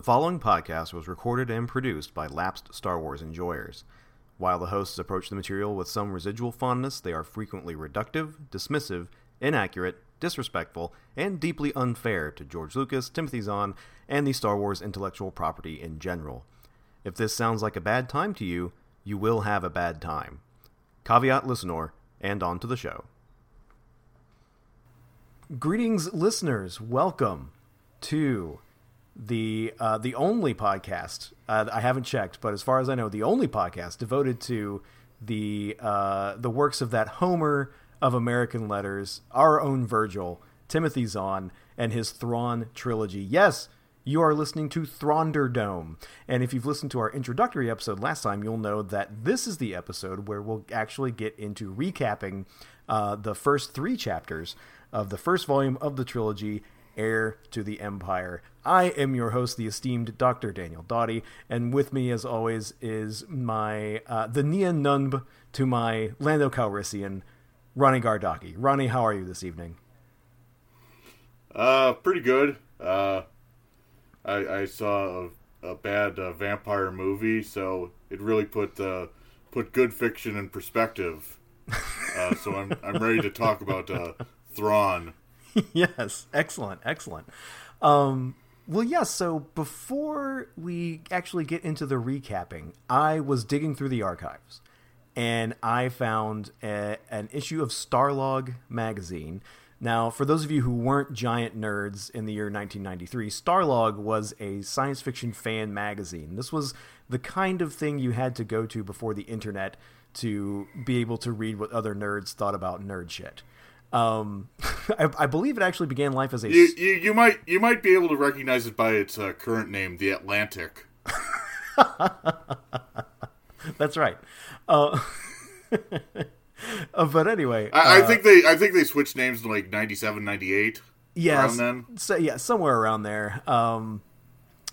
The following podcast was recorded and produced by lapsed Star Wars enjoyers. While the hosts approach the material with some residual fondness, they are frequently reductive, dismissive, inaccurate, disrespectful, and deeply unfair to George Lucas, Timothy Zahn, and the Star Wars intellectual property in general. If this sounds like a bad time to you, you will have a bad time. Caveat listener, and on to the show. Greetings, listeners. Welcome to the uh, the only podcast uh, I haven't checked, but as far as I know, the only podcast devoted to the uh, the works of that Homer of American letters, our own Virgil, Timothy Zahn, and his Thrawn trilogy. Yes, you are listening to Thrawnderdome. And if you've listened to our introductory episode last time, you'll know that this is the episode where we'll actually get into recapping uh, the first three chapters of the first volume of the trilogy, Heir to the Empire. I am your host, the esteemed Dr. Daniel Doughty, and with me, as always, is my uh, the Nien Nunb to my Lando Calrissian, Ronnie Gardaki. Ronnie, how are you this evening? Uh, pretty good. Uh, I, I saw a, a bad uh, vampire movie, so it really put uh, put good fiction in perspective. Uh, so I'm I'm ready to talk about uh, Thrawn. yes, excellent, excellent. Um, well, yes. Yeah, so before we actually get into the recapping, I was digging through the archives, and I found a, an issue of Starlog magazine. Now, for those of you who weren't giant nerds in the year 1993, Starlog was a science fiction fan magazine. This was the kind of thing you had to go to before the internet to be able to read what other nerds thought about nerd shit. Um, I, I, believe it actually began life as a. You, you, you might you might be able to recognize it by its uh, current name, the Atlantic. That's right. Uh, uh, but anyway, I, I, uh, think they I think they switched names in like 97, 98. Yeah, so yeah, somewhere around there. Um,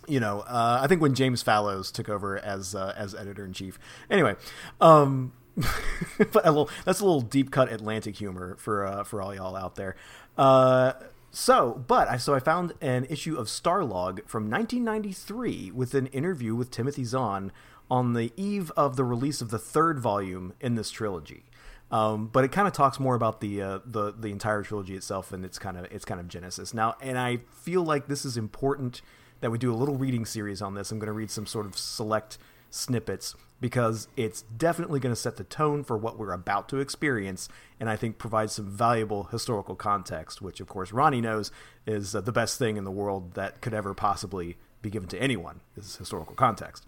you know, uh, I think when James Fallows took over as uh, as editor in chief. Anyway, um, but a little that's a little deep cut Atlantic humor for uh, for all y'all out there. Uh, so, but I so I found an issue of Starlog from 1993 with an interview with Timothy Zahn on the eve of the release of the third volume in this trilogy. Um, but it kind of talks more about the uh, the the entire trilogy itself and its kind of its kind of genesis. Now, and I feel like this is important that we do a little reading series on this. I'm going to read some sort of select snippets because it's definitely going to set the tone for what we're about to experience and I think provides some valuable historical context, which of course Ronnie knows is uh, the best thing in the world that could ever possibly be given to anyone is historical context.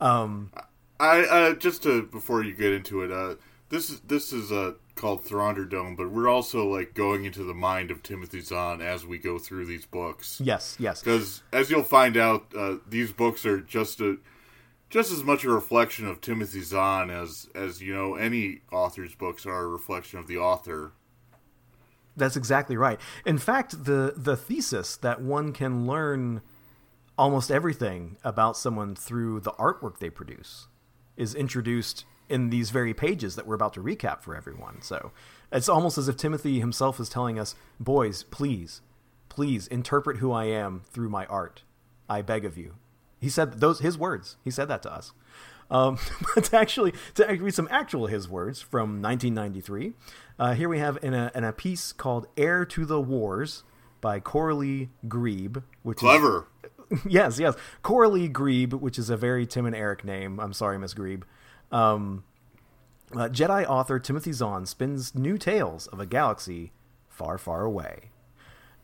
Um, I uh, just to before you get into it, uh, this is this is uh, called Thrawnderdome, but we're also like going into the mind of Timothy Zahn as we go through these books. Yes, yes. Because as you'll find out, uh, these books are just a just as much a reflection of Timothy Zahn as as you know any author's books are a reflection of the author. That's exactly right. In fact, the the thesis that one can learn almost everything about someone through the artwork they produce is introduced in these very pages that we're about to recap for everyone. So it's almost as if Timothy himself is telling us, boys, please, please interpret who I am through my art. I beg of you. He said those his words. He said that to us. Um, but to actually to read some actual his words from 1993, uh, here we have in a, in a piece called "Heir to the Wars" by Coralie Grebe, which clever. Is, yes, yes, Coralie Grebe, which is a very Tim and Eric name. I'm sorry, Miss Grebe. Um, uh, Jedi author Timothy Zahn spins new tales of a galaxy far, far away.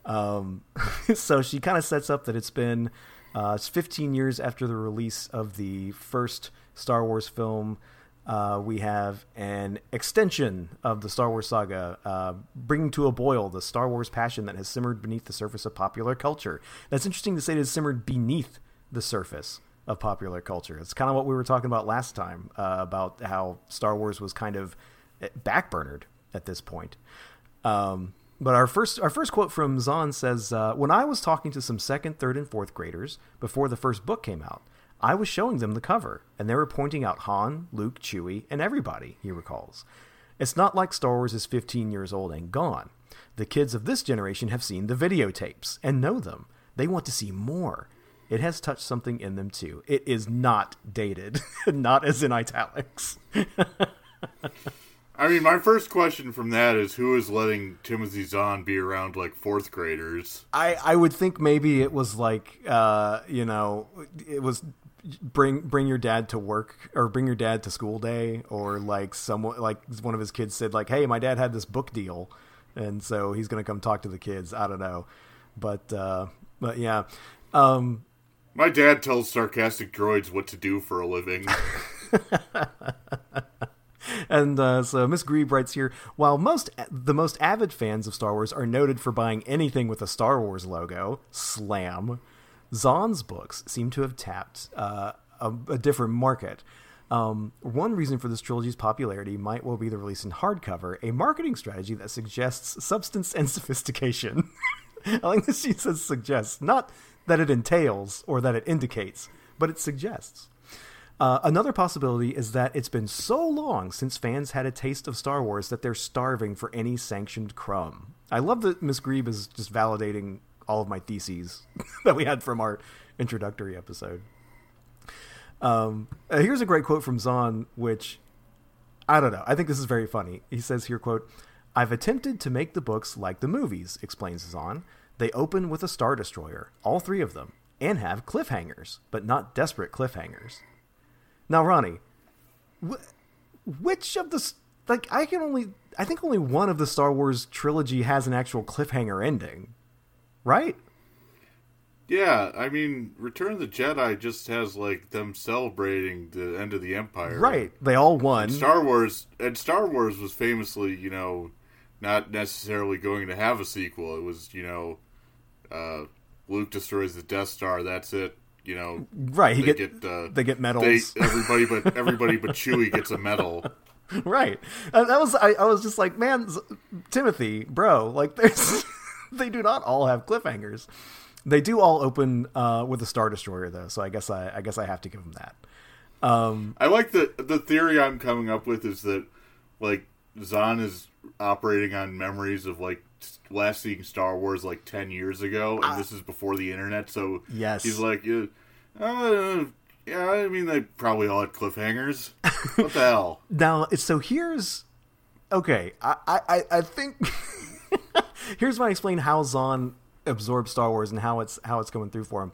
Um, so she kind of sets up that it's been uh, it's 15 years after the release of the first Star Wars film. Uh, we have an extension of the Star Wars saga, uh, bringing to a boil the Star Wars passion that has simmered beneath the surface of popular culture. That's interesting to say it has simmered beneath the surface of popular culture. It's kind of what we were talking about last time uh, about how Star Wars was kind of eh, backburnered at this point. Um, but our first our first quote from Zahn says, uh, "When I was talking to some second, third, and fourth graders before the first book came out, I was showing them the cover, and they were pointing out Han, Luke, Chewie, and everybody." He recalls. It's not like Star Wars is 15 years old and gone. The kids of this generation have seen the videotapes and know them. They want to see more. it has touched something in them too. It is not dated, not as in italics. I mean, my first question from that is who is letting Timothy Zahn be around like fourth graders? I, I would think maybe it was like uh, you know it was bring bring your dad to work or bring your dad to school day or like someone like one of his kids said like hey my dad had this book deal and so he's gonna come talk to the kids I don't know but uh, but yeah um, my dad tells sarcastic droids what to do for a living. and uh, so Miss Grebe writes here: While most the most avid fans of Star Wars are noted for buying anything with a Star Wars logo, slam, Zahn's books seem to have tapped uh, a, a, different market. Um, one reason for this trilogy's popularity might well be the release in hardcover, a marketing strategy that suggests substance and sophistication. I like that she says suggests, not that it entails or that it indicates, but it suggests. Uh, another possibility is that it's been so long since fans had a taste of Star Wars that they're starving for any sanctioned crumb. I love that Miss Grebe is just validating all of my theses that we had from our introductory episode. Um, uh, here's a great quote from Zahn, which I don't know. I think this is very funny. He says here, quote, I've attempted to make the books like the movies, explains Zahn. They open with a Star Destroyer, all three of them, and have cliffhangers, but not desperate cliffhangers. Now, Ronnie, wh- which of the like I can only I think only one of the Star Wars trilogy has an actual cliffhanger ending, right? Yeah, I mean, Return of the Jedi just has like them celebrating the end of the Empire. Right. They all won. And Star Wars and Star Wars was famously, you know, not necessarily going to have a sequel. It was, you know, uh, Luke destroys the Death Star. That's it. You know, right? He they get, get uh, they get medals. They, everybody but everybody but Chewie gets a medal. Right. And that was I, I was just like, man, Timothy, bro, like there's they do not all have cliffhangers. They do all open uh, with a star destroyer though, so I guess I I guess I have to give them that. Um, I like the the theory I'm coming up with is that like Zahn is operating on memories of like last seeing Star Wars like ten years ago, and uh, this is before the internet. So yes, he's like, yeah, uh, yeah. I mean, they probably all had cliffhangers. what the hell? Now, so here's okay. I I I think here's my explain how Zahn absorbed Star Wars and how it's how it's going through for him.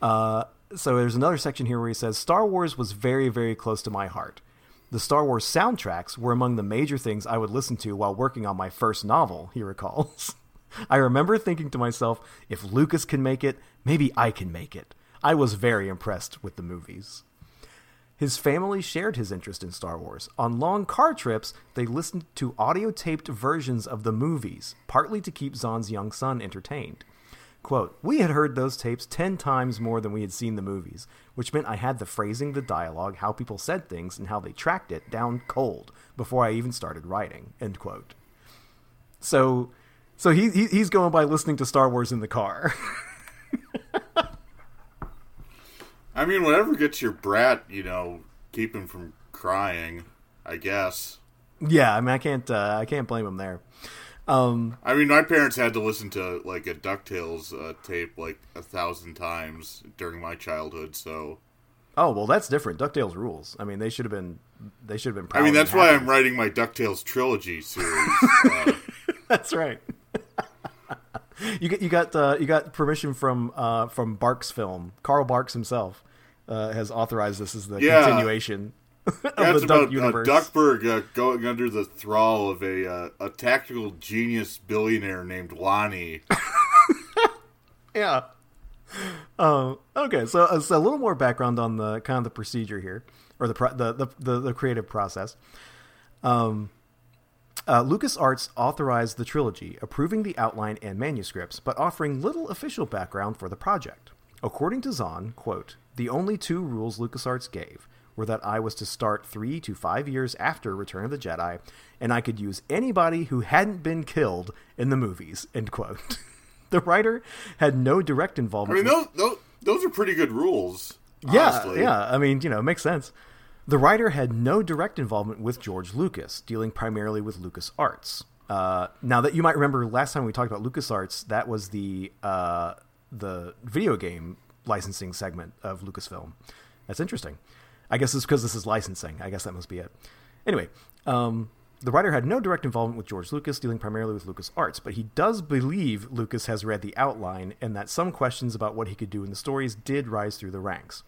Uh, so there's another section here where he says Star Wars was very very close to my heart. The Star Wars soundtracks were among the major things I would listen to while working on my first novel, he recalls. I remember thinking to myself, if Lucas can make it, maybe I can make it. I was very impressed with the movies. His family shared his interest in Star Wars. On long car trips, they listened to audio taped versions of the movies, partly to keep Zahn's young son entertained. Quote, We had heard those tapes ten times more than we had seen the movies, which meant I had the phrasing, the dialogue, how people said things, and how they tracked it down cold before I even started writing. End quote. So, so he, he he's going by listening to Star Wars in the car. I mean, whatever gets your brat, you know, keep him from crying. I guess. Yeah, I mean, I can't uh, I can't blame him there. Um, I mean, my parents had to listen to like a Ducktales uh, tape like a thousand times during my childhood. So, oh well, that's different. Ducktales rules. I mean, they should have been. They should have been. I mean, that's why I'm writing my Ducktales trilogy series. uh, that's right. you get you got uh, you got permission from uh, from Barks Film. Carl Barks himself uh, has authorized this as the yeah. continuation it's about uh, Duckburg uh, going under the thrall of a uh, a tactical genius billionaire named Lonnie. yeah. Um, okay, so, uh, so, a little more background on the kind of the procedure here, or the pro- the, the, the, the creative process. Um, uh, LucasArts authorized the trilogy, approving the outline and manuscripts, but offering little official background for the project. According to Zahn, quote, the only two rules LucasArts gave were that I was to start three to five years after Return of the Jedi, and I could use anybody who hadn't been killed in the movies. End quote. the writer had no direct involvement. I mean, those, those, those are pretty good rules. Yeah, yeah. I mean, you know, it makes sense. The writer had no direct involvement with George Lucas, dealing primarily with Lucas Arts. Uh, now that you might remember, last time we talked about Lucas Arts, that was the uh, the video game licensing segment of Lucasfilm. That's interesting. I guess it's because this is licensing. I guess that must be it. Anyway, um, the writer had no direct involvement with George Lucas, dealing primarily with Lucas Arts, but he does believe Lucas has read the outline and that some questions about what he could do in the stories did rise through the ranks.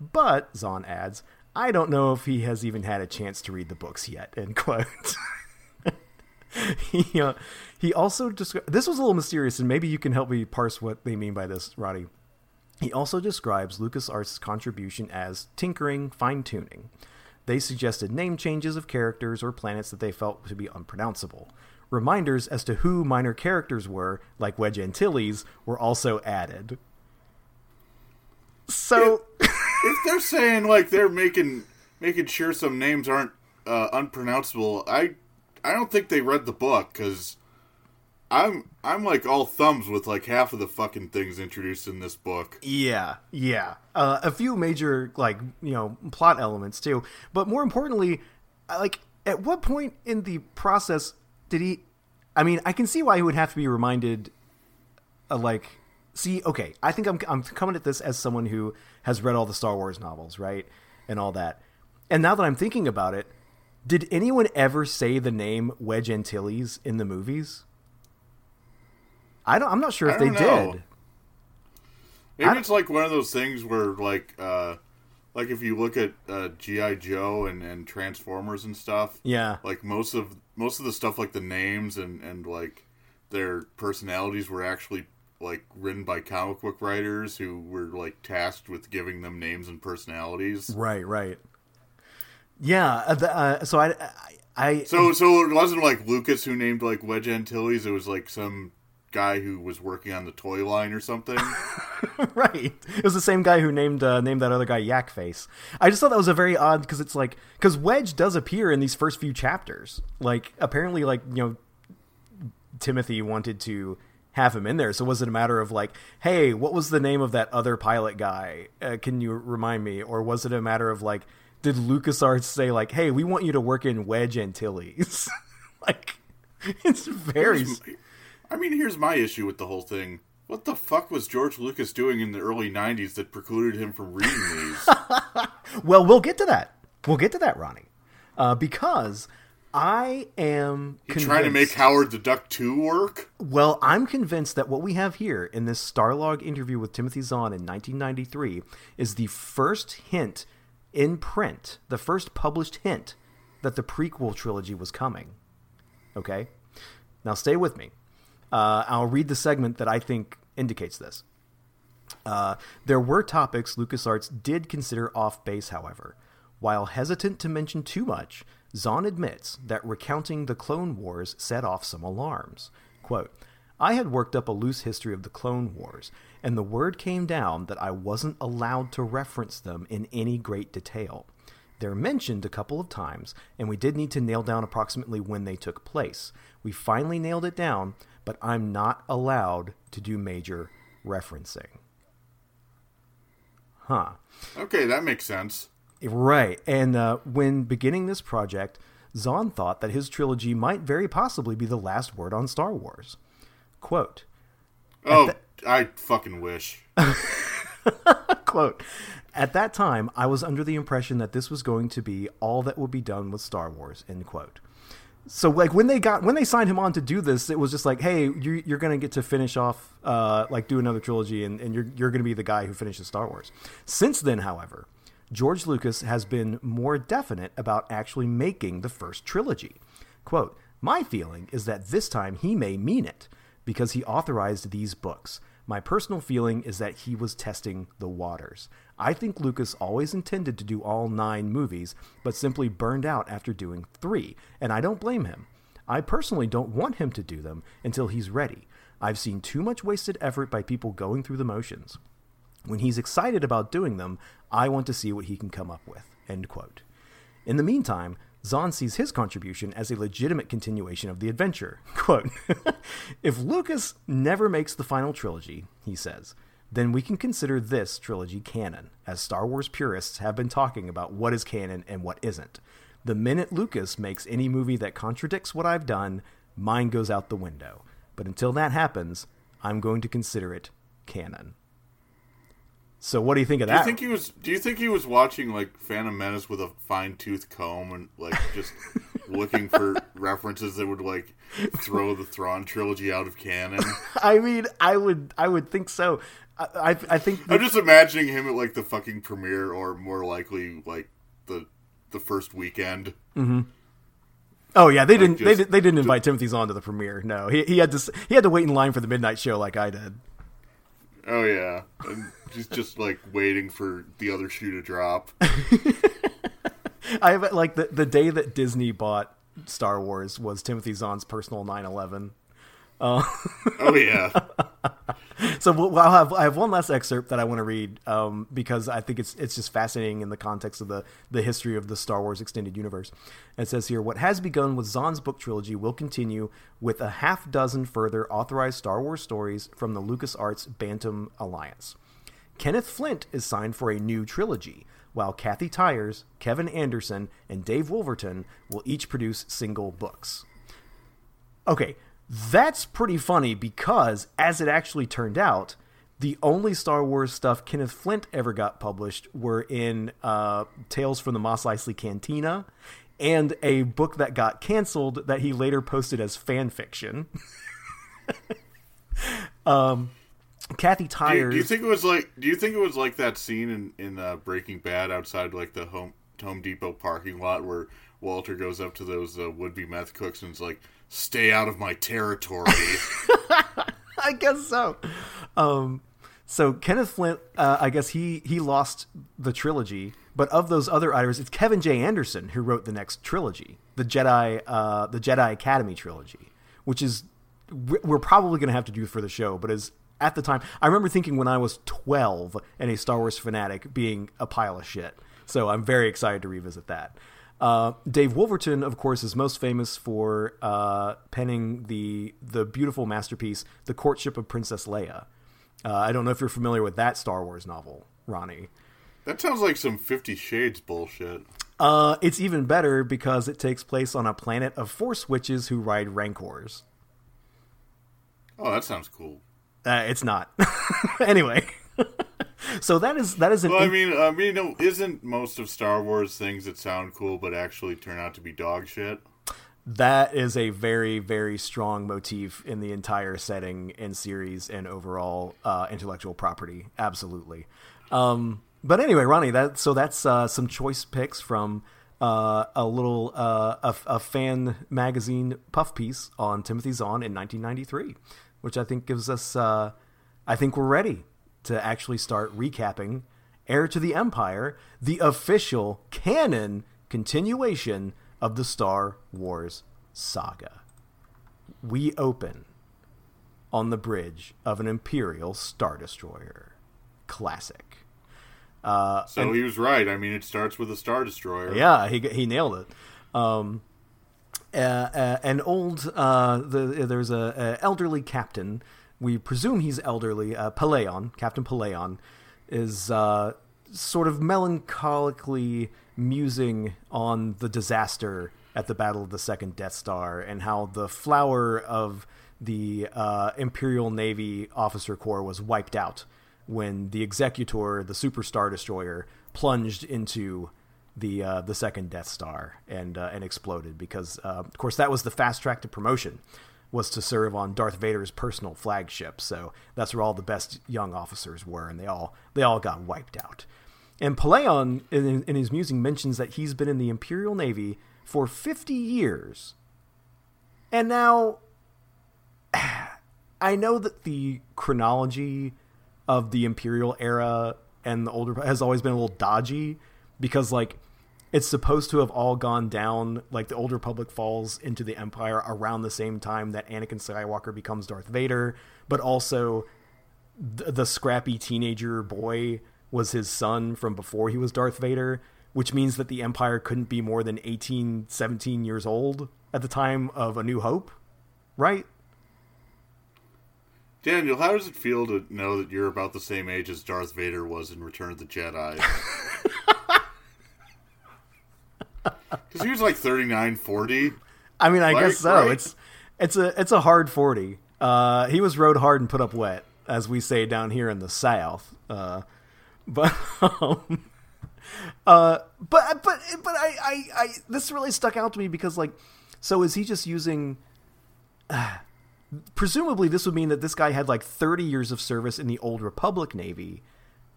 But, Zahn adds, I don't know if he has even had a chance to read the books yet. End quote. he uh, he also described this was a little mysterious, and maybe you can help me parse what they mean by this, Roddy. He also describes LucasArts' contribution as tinkering, fine tuning. They suggested name changes of characters or planets that they felt to be unpronounceable. Reminders as to who minor characters were, like Wedge Antilles, were also added. So, if, if they're saying like they're making making sure some names aren't uh, unpronounceable, I I don't think they read the book because I'm I'm like all thumbs with like half of the fucking things introduced in this book. Yeah, yeah, uh, a few major like you know plot elements too, but more importantly, like at what point in the process did he? I mean, I can see why he would have to be reminded. Uh, like, see, okay, I think I'm I'm coming at this as someone who has read all the Star Wars novels, right, and all that, and now that I'm thinking about it, did anyone ever say the name Wedge Antilles in the movies? I don't. I'm not sure if they know. did. Maybe it's like one of those things where, like, uh, like if you look at uh, GI Joe and, and Transformers and stuff, yeah, like most of most of the stuff, like the names and and like their personalities were actually like written by comic book writers who were like tasked with giving them names and personalities. Right, right. Yeah. Uh, the, uh, so I, I, I, so so it wasn't like Lucas who named like Wedge Antilles. It was like some guy who was working on the toy line or something. right. It was the same guy who named uh, named that other guy Yak Face. I just thought that was a very odd because it's like because Wedge does appear in these first few chapters. Like apparently, like you know, Timothy wanted to have him in there. So was it a matter of like, hey, what was the name of that other pilot guy? Uh, can you remind me? Or was it a matter of like, did LucasArts say like, hey, we want you to work in Wedge Antilles? like, it's very. I mean, here's my issue with the whole thing. What the fuck was George Lucas doing in the early 90s that precluded him from reading these? well, we'll get to that. We'll get to that, Ronnie. Uh, because I am trying to make Howard the Duck 2 work? Well, I'm convinced that what we have here in this Starlog interview with Timothy Zahn in 1993 is the first hint in print, the first published hint that the prequel trilogy was coming. Okay? Now stay with me. Uh, I'll read the segment that I think indicates this. Uh, there were topics LucasArts did consider off base, however. While hesitant to mention too much, Zahn admits that recounting the Clone Wars set off some alarms. Quote, I had worked up a loose history of the Clone Wars, and the word came down that I wasn't allowed to reference them in any great detail. They're mentioned a couple of times, and we did need to nail down approximately when they took place. We finally nailed it down, but I'm not allowed to do major referencing. Huh. Okay, that makes sense. Right. And uh, when beginning this project, Zahn thought that his trilogy might very possibly be the last word on Star Wars. Quote. Oh, I fucking wish. Quote. At that time, I was under the impression that this was going to be all that would be done with Star Wars. End quote so like when they got when they signed him on to do this, it was just like, hey, you're, you're gonna get to finish off, uh, like do another trilogy, and, and you're you're gonna be the guy who finishes Star Wars. Since then, however, George Lucas has been more definite about actually making the first trilogy. Quote: My feeling is that this time he may mean it because he authorized these books. My personal feeling is that he was testing the waters. I think Lucas always intended to do all nine movies, but simply burned out after doing three, and I don't blame him. I personally don't want him to do them until he's ready. I've seen too much wasted effort by people going through the motions. When he's excited about doing them, I want to see what he can come up with. End quote. In the meantime, Zahn sees his contribution as a legitimate continuation of the adventure. Quote, if Lucas never makes the final trilogy, he says, then we can consider this trilogy canon, as Star Wars purists have been talking about what is canon and what isn't. The minute Lucas makes any movie that contradicts what I've done, mine goes out the window. But until that happens, I'm going to consider it canon. So what do you think of Do you that? think he was? Do you think he was watching like Phantom Menace with a fine tooth comb and like just looking for references that would like throw the Thrawn trilogy out of canon? I mean, I would, I would think so. I, I, I think I'm just imagining him at like the fucking premiere, or more likely like the the first weekend. Mm-hmm. Oh yeah, they didn't. they, just- di- they didn't invite Timothy Zahn to the premiere. No, he he had to he had to wait in line for the midnight show like I did. Oh yeah, and he's just like waiting for the other shoe to drop. I have like the the day that Disney bought Star Wars was Timothy Zahn's personal 9/11. Uh, oh yeah, So we'll, I'll have I have one last excerpt that I want to read um, because I think it's it's just fascinating in the context of the the history of the Star Wars extended universe. It says here, what has begun with Zahn's book trilogy will continue with a half dozen further authorized Star Wars stories from the LucasArts Bantam Alliance. Kenneth Flint is signed for a new trilogy, while Kathy Tyers, Kevin Anderson, and Dave Wolverton will each produce single books. Okay, that's pretty funny because, as it actually turned out, the only Star Wars stuff Kenneth Flint ever got published were in uh, Tales from the Mos Eisley Cantina and a book that got canceled that he later posted as fan fiction. um, Kathy do do you think it was like? Do you think it was like that scene in in uh, Breaking Bad outside like the home Home Depot parking lot where Walter goes up to those uh, would be meth cooks and is like, "Stay out of my territory." I guess so. Um, so Kenneth Flint, uh, I guess he he lost the trilogy, but of those other writers, it's Kevin J. Anderson who wrote the next trilogy, the Jedi, uh, the Jedi Academy trilogy, which is we- we're probably going to have to do for the show, but is at the time I remember thinking when I was twelve and a Star Wars fanatic being a pile of shit. So I'm very excited to revisit that. Uh, Dave Wolverton, of course, is most famous for uh, penning the the beautiful masterpiece, "The Courtship of Princess Leia." Uh, I don't know if you're familiar with that Star Wars novel, Ronnie. that sounds like some Fifty Shades bullshit. Uh, it's even better because it takes place on a planet of Force witches who ride Rancors. Oh, that sounds cool. Uh, it's not. anyway, so that is that is an Well, I mean, I mean, isn't most of Star Wars things that sound cool but actually turn out to be dog shit? that is a very very strong motif in the entire setting and series and overall uh, intellectual property. Absolutely. Um, but anyway ronnie that so that's uh, some choice picks from uh, a little uh, a, a fan magazine puff piece on timothy zahn in 1993 which i think gives us uh, i think we're ready to actually start recapping heir to the empire the official canon continuation of the Star Wars saga. We open on the bridge of an Imperial Star Destroyer. Classic. Uh, So he was right. I mean, it starts with a Star Destroyer. yeah, he he nailed it. Um, uh, uh, an old uh, the, there's a, a elderly captain. We presume he's elderly. Uh, Pellaeon, Captain Pellaeon, is uh, sort of melancholically musing on the disaster at the Battle of the Second Death Star and how the flower of the uh, Imperial Navy officer corps was wiped out when the Executor, the Super Star Destroyer, plunged into the uh, the second Death Star and uh, and exploded because uh, of course that was the fast track to promotion was to serve on Darth Vader's personal flagship. So that's where all the best young officers were, and they all they all got wiped out. And Pellaeon, in, in his musing, mentions that he's been in the Imperial Navy for 50 years. And now, I know that the chronology of the Imperial era and the older has always been a little dodgy because, like, it's supposed to have all gone down, like, the Old Republic falls into the Empire around the same time that Anakin Skywalker becomes Darth Vader, but also the, the scrappy teenager boy was his son from before he was Darth Vader, which means that the Empire couldn't be more than 18, 17 years old at the time of A New Hope, right? Daniel, how does it feel to know that you're about the same age as Darth Vader was in Return of the Jedi? Because he was like 39, 40. I mean, I Like, guess so. right? It's it's a it's a hard 40. Uh, he was rode hard and put up wet, as we say down here in the South. Uh, but um, uh, but but but I, I I this really stuck out to me because like, so is he just using? Uh, presumably, this would mean that this guy had like thirty years of service in the old Republic Navy,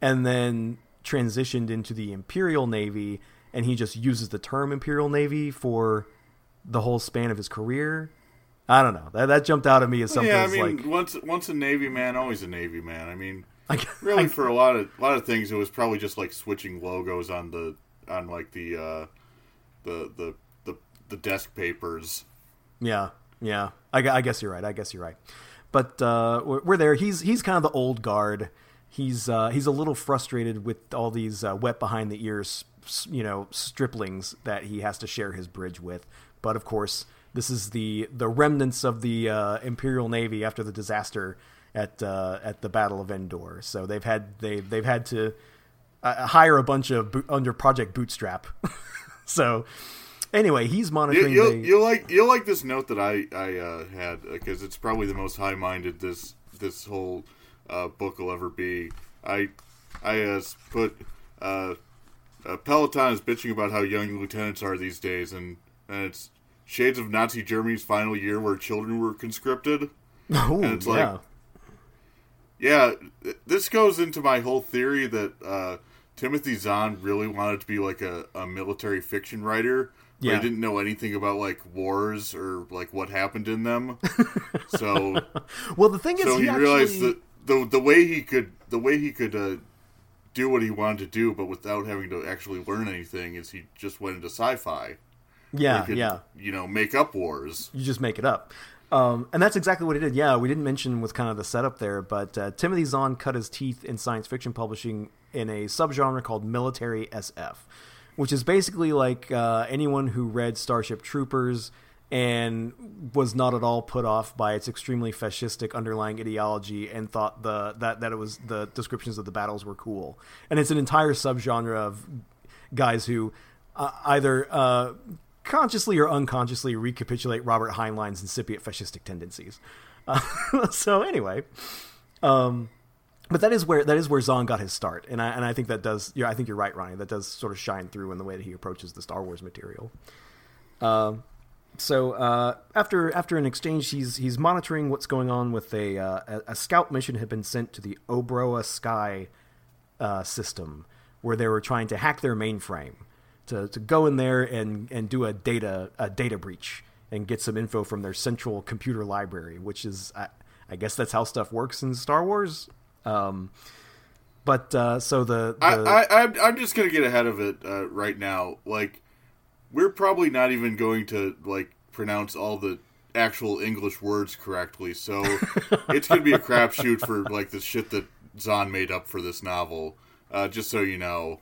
and then transitioned into the Imperial Navy, and he just uses the term Imperial Navy for the whole span of his career. I don't know. That that jumped out at me as something. Yeah, I mean, like, once once a Navy man, always a Navy man. I mean, I, really I- for a lot of a lot of things, it was probably just like switching logos on the on like the uh, the the the the desk papers. Yeah, yeah. I, I guess you're right. I guess you're right. But uh, we're, we're there. He's he's kind of the old guard. He's uh, he's a little frustrated with all these uh, wet behind the ears, you know, striplings that he has to share his bridge with. But of course, this is the the remnants of the uh, Imperial Navy after the disaster at uh, at the Battle of Endor. So they've had they they've had to uh, hire a bunch of boot, under Project Bootstrap. so anyway, he's You, monitoring. you'll, the, you'll like you'll like this note that I I uh, had because it's probably the most high minded this this whole uh, book will ever be. I I uh, put uh, Pellaeon is bitching about how young lieutenants are these days, and, and it's shades of Nazi Germany's final year where children were conscripted. oh, and it's yeah. like- Yeah, th- this goes into my whole theory that uh, Timothy Zahn really wanted to be like a, a military fiction writer. But Yeah. he didn't know anything about like wars or like what happened in them. so Well, the thing is, so he, he, realized that the the way he could the way he could uh, do what he wanted to do, but without having to actually learn anything, is he just went into sci-fi. yeah, could, yeah, you know, make up wars. you just make it up. Um, and that's exactly what he did. Yeah, we didn't mention with kind of the setup there, but uh, Timothy Zahn cut his teeth in science fiction publishing in a subgenre called military SF, which is basically like uh, anyone who read Starship Troopers and was not at all put off by its extremely fascistic underlying ideology and thought the that that it was the descriptions of the battles were cool. And it's an entire subgenre of guys who uh, either uh, consciously or unconsciously recapitulate Robert Heinlein's incipient fascistic tendencies. Uh, so anyway, um, but that is where that is where Zahn got his start, and I and I think that does. Yeah, I think you're right, Ronnie. That does sort of shine through in the way that he approaches the Star Wars material. Um, so uh, after after an exchange, he's he's monitoring what's going on with a uh, a, a scout mission had been sent to the Obroa-skai uh, system where they were trying to hack their mainframe to, to go in there and, and do a data a data breach and get some info from their central computer library, which is I, I guess that's how stuff works in Star Wars. Um, but uh, so the, the I, I, I'm, I'm just gonna get ahead of it uh, right now. Like, we're probably not even going to like pronounce all the actual English words correctly, so it's gonna be a crapshoot for like the shit that Zahn made up for this novel. Uh, just so you know,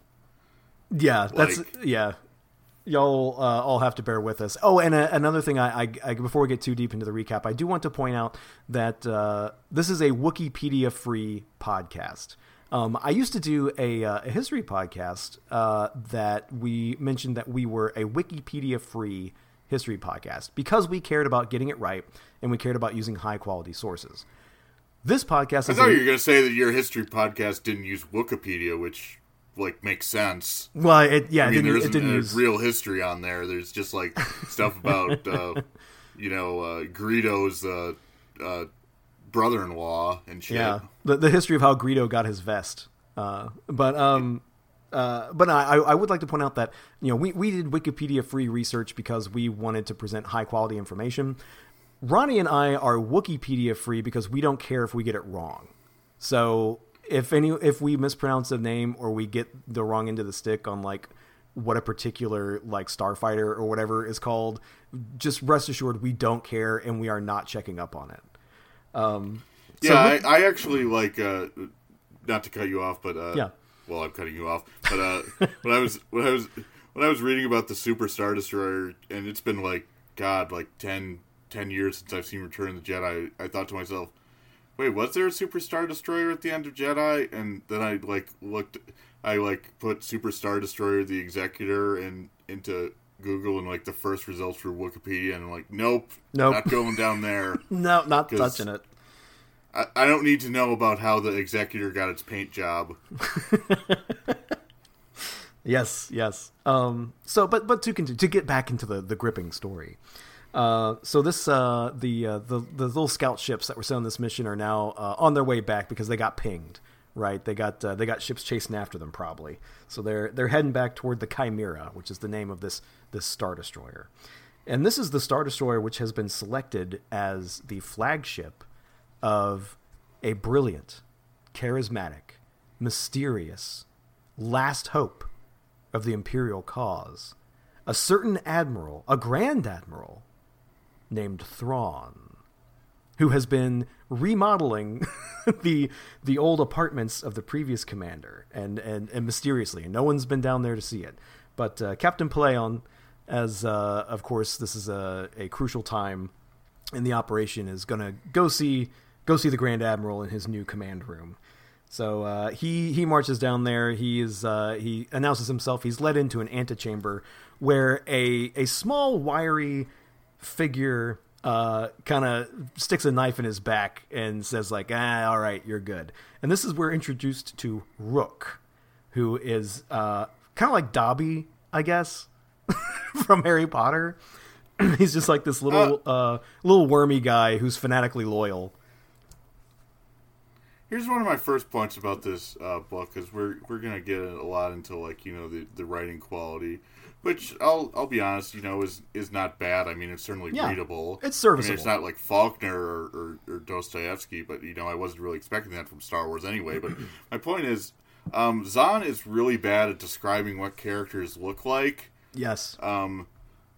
Yeah, that's yeah. Y'all uh, all have to bear with us. Oh, and uh, another thing, I, I, I before we get too deep into the recap, I do want to point out that uh, this is a Wikipedia free podcast. Um, I used to do a, uh, a history podcast uh, that we mentioned that we were a Wikipedia free history podcast because we cared about getting it right and we cared about using high quality sources. This podcast I is thought a- you were gonna say that your history podcast didn't use Wikipedia, which like makes sense. well, it, yeah, I mean, there it isn't didn't a use real history on there. There's just like stuff about, uh, you know, uh, Greedo's uh, uh, brother-in-law and shit. Yeah, the the history of how Greedo got his vest. Uh, but um, uh, but I, I would like to point out that you know we, we did Wikipedia free research because we wanted to present high quality information. Ronnie and I are Wikipedia free because we don't care if we get it wrong. So if any if we mispronounce a name or we get the wrong end of the stick on like what a particular like starfighter or whatever is called, just rest assured we don't care and we are not checking up on it. Um, so yeah, I, I actually like uh, not to cut you off, but uh, Yeah. well, I'm cutting you off. But uh, when I was when I was when I was reading about the Super Star Destroyer, and it's been like God, like 10, 10 years since I've seen Return of the Jedi. I thought to myself, wait, was there a Super Star Destroyer at the end of Jedi? And then I like looked, I like put Super Star Destroyer, the Executor, and into Google, and like the first results for Wikipedia, and I'm like, nope, Nope. not going down there. No, not touching it. I, I don't need to know about how the executor got its paint job. Yes, yes. Um, so, but but to continue, to get back into the the gripping story. Uh, so this uh, the, uh, the the little scout ships that were sent on this mission are now uh, on their way back because they got pinged. Right, they got uh, they got ships chasing after them probably. So they're they're heading back toward the Chimera, which is the name of this this star destroyer. And this is the star destroyer which has been selected as the flagship of a brilliant, charismatic, mysterious, last hope of the imperial cause, a certain admiral, a grand admiral, named Thrawn, who has been remodeling the the old apartments of the previous commander, and and, and mysteriously, and no one's been down there to see it. But uh, Captain Pellaeon, as uh, of course this is a, a crucial time in the operation, is going to go see go see the Grand Admiral in his new command room. So uh, he he marches down there. He is uh, he announces himself. He's led into an antechamber where a a small wiry figure uh, kind of sticks a knife in his back and says like, "Ah, all right, you're good." And this is where we're introduced to Rukh, who is uh, kind of like Dobby, I guess, from Harry Potter. He's just like this little uh, little wormy guy who's fanatically loyal. Here's one of my first points about this uh, book because we're we're gonna get a lot into like you know the, the writing quality, which I'll I'll be honest, you know, is is not bad. I mean, it's certainly Yeah, readable. it's I mean, serviceable. it's not like Faulkner or, or, or Dostoevsky, but you know, I wasn't really expecting that from Star Wars anyway. But my point is, um, Zahn is really bad at describing what characters look like. Yes. Um,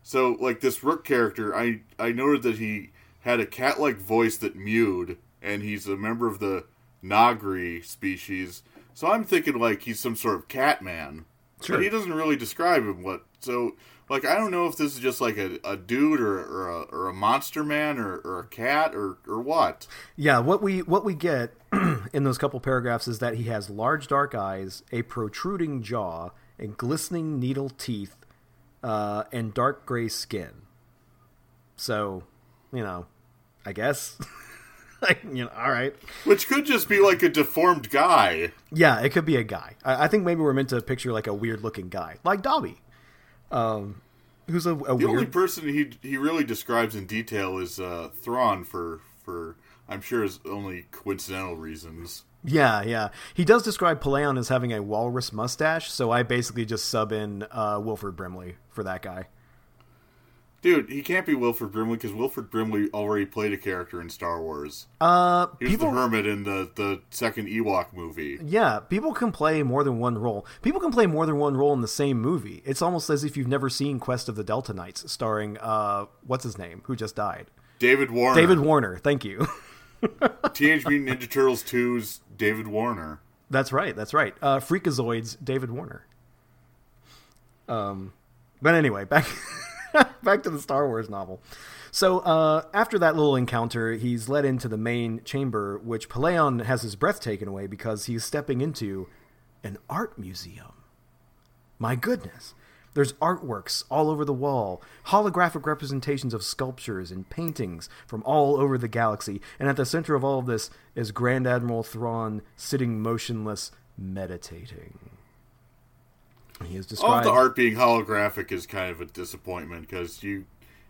so like this Rukh character, I I noted that he had a cat-like voice that mewed, and he's a member of the Noghri species. So I'm thinking like he's some sort of cat man. Sure. But he doesn't really describe him. What so like I don't know if this is just like a, a dude or or a, or a monster man or, or a cat or or what. Yeah, what we what we get in those couple paragraphs is that he has large dark eyes, a protruding jaw, and glistening needle teeth, uh, and dark gray skin. So, you know, I guess, like you know, all right, Which could just be like a deformed guy. yeah, it could be a guy. I, I think maybe we're meant to picture like a weird looking guy, like Dobby, um, who's a, a The only person he he really describes in detail is uh, Thrawn for for I'm sure his only coincidental reasons. Yeah, yeah. He does describe Pellaeon as having a walrus mustache, so I basically just sub in uh, Wilford Brimley for that guy. Dude, he can't be Wilford Brimley because Wilford Brimley already played a character in Star Wars. Uh, He was people, the hermit in the, the second Ewok movie. yeah, people can play more than one role. People can play more than one role in the same movie. It's almost as if you've never seen Quest of the Delta Knights, starring uh, what's his name, who just died, David Warner. David Warner. Thank you. Teenage Mutant Ninja Turtles 2's David Warner. That's right. That's right. Uh, Freakazoid's David Warner. Um, but anyway, back back to the Star Wars novel. So uh, after that little encounter, he's led into the main chamber, which Pellaeon has his breath taken away because he's stepping into an art museum. My goodness. There's artworks all over the wall, holographic representations of sculptures and paintings from all over the galaxy, and at the center of all of this is Grand Admiral Thrawn sitting motionless, meditating. He is All the art being holographic is kind of a disappointment because you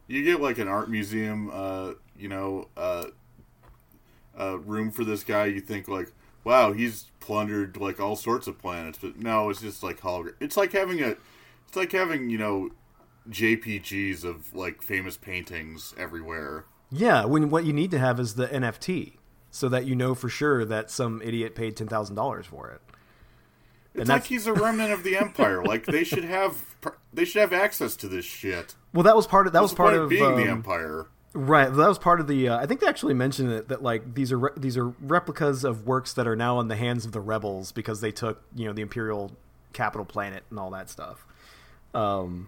you get like an art museum, uh, you know, uh, uh, room for this guy. You think like, wow, he's plundered like all sorts of planets, but no, it's just like holographic. It's like having a, it's like having you know, JPGs of like famous paintings everywhere. Yeah, when what you need to have is the NFT, so that you know for sure that some idiot paid ten thousand dollars for it. It's And like he's a remnant of the empire. Like they should have, they should have access to this shit. Well, that was part of that What's was the part of being the um, empire. Right, that was part of the. Uh, I think they actually mentioned it that like these are re- these are replicas of works that are now in the hands of the rebels because they took you know the imperial capital planet and all that stuff. Um,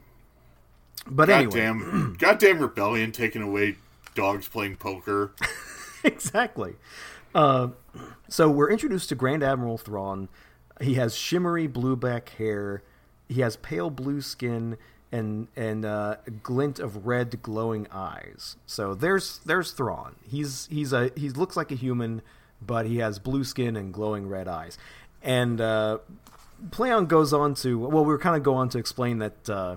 but anyway, Goddamn, goddamn rebellion taking away dogs playing poker. exactly. Uh, so we're introduced to Grand Admiral Thrawn. He has shimmery blue black hair. He has pale blue skin and and uh, a glint of red glowing eyes. So there's there's Thrawn. He's he's a he looks like a human, but he has blue skin and glowing red eyes. And uh, Pellaeon goes on to well, we are kind of go on to explain that uh,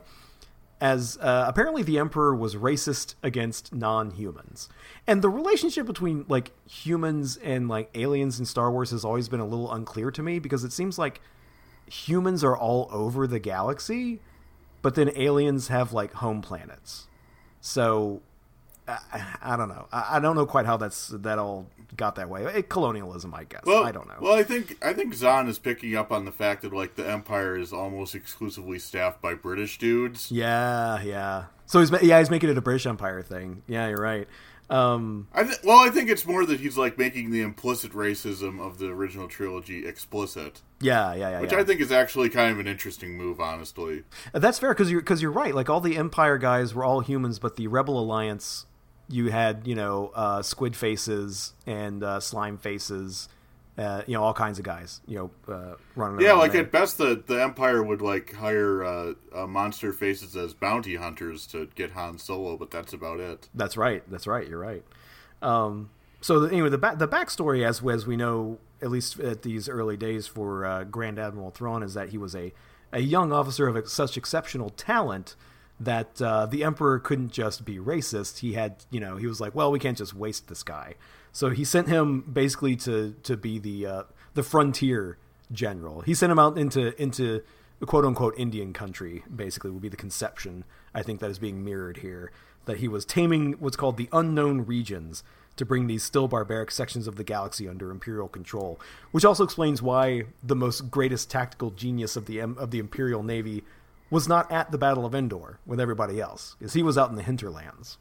as uh, apparently the Emperor was racist against non-humans, and the relationship between like humans and like aliens in Star Wars has always been a little unclear to me because it seems like humans are all over the galaxy, but then aliens have like home planets. So I, I don't know. I, I, don't know quite how that's that all got that way. It, colonialism, I guess. Well, I don't know. Well, I think I think Zahn is picking up on the fact that like the Empire is almost exclusively staffed by British dudes. Yeah, yeah. So he's yeah he's making it a British Empire thing. Yeah, you're right. Um, I th- well, I think it's more that he's like making the implicit racism of the original trilogy explicit. Yeah, yeah, yeah. Which yeah. I think is actually kind of an interesting move, honestly. That's fair because you're because you're right. Like all the Empire guys were all humans, but the Rebel Alliance, you had you know uh, squid faces and uh, slime faces. Uh, you know all kinds of guys, you know, uh, running. Around. Yeah, like there. at best, the the Empire would like hire uh, uh, monster faces as bounty hunters to get Han Solo, but that's about it. That's right. That's right. You're right. Um, so the, anyway, the back the backstory, as as we know, at least at these early days for uh, Grand Admiral Thrawn, is that he was a a young officer of such exceptional talent that uh, the Emperor couldn't just be racist. He had, you know, he was like, well, we can't just waste this guy. So he sent him basically to to be the uh, the frontier general. He sent him out into into quote unquote Indian country. Basically, would be the conception I think that is being mirrored here. That he was taming what's called the unknown regions to bring these still barbaric sections of the galaxy under imperial control, which also explains why the most greatest tactical genius of the of the imperial navy was not at the Battle of Endor with everybody else, because he was out in the hinterlands.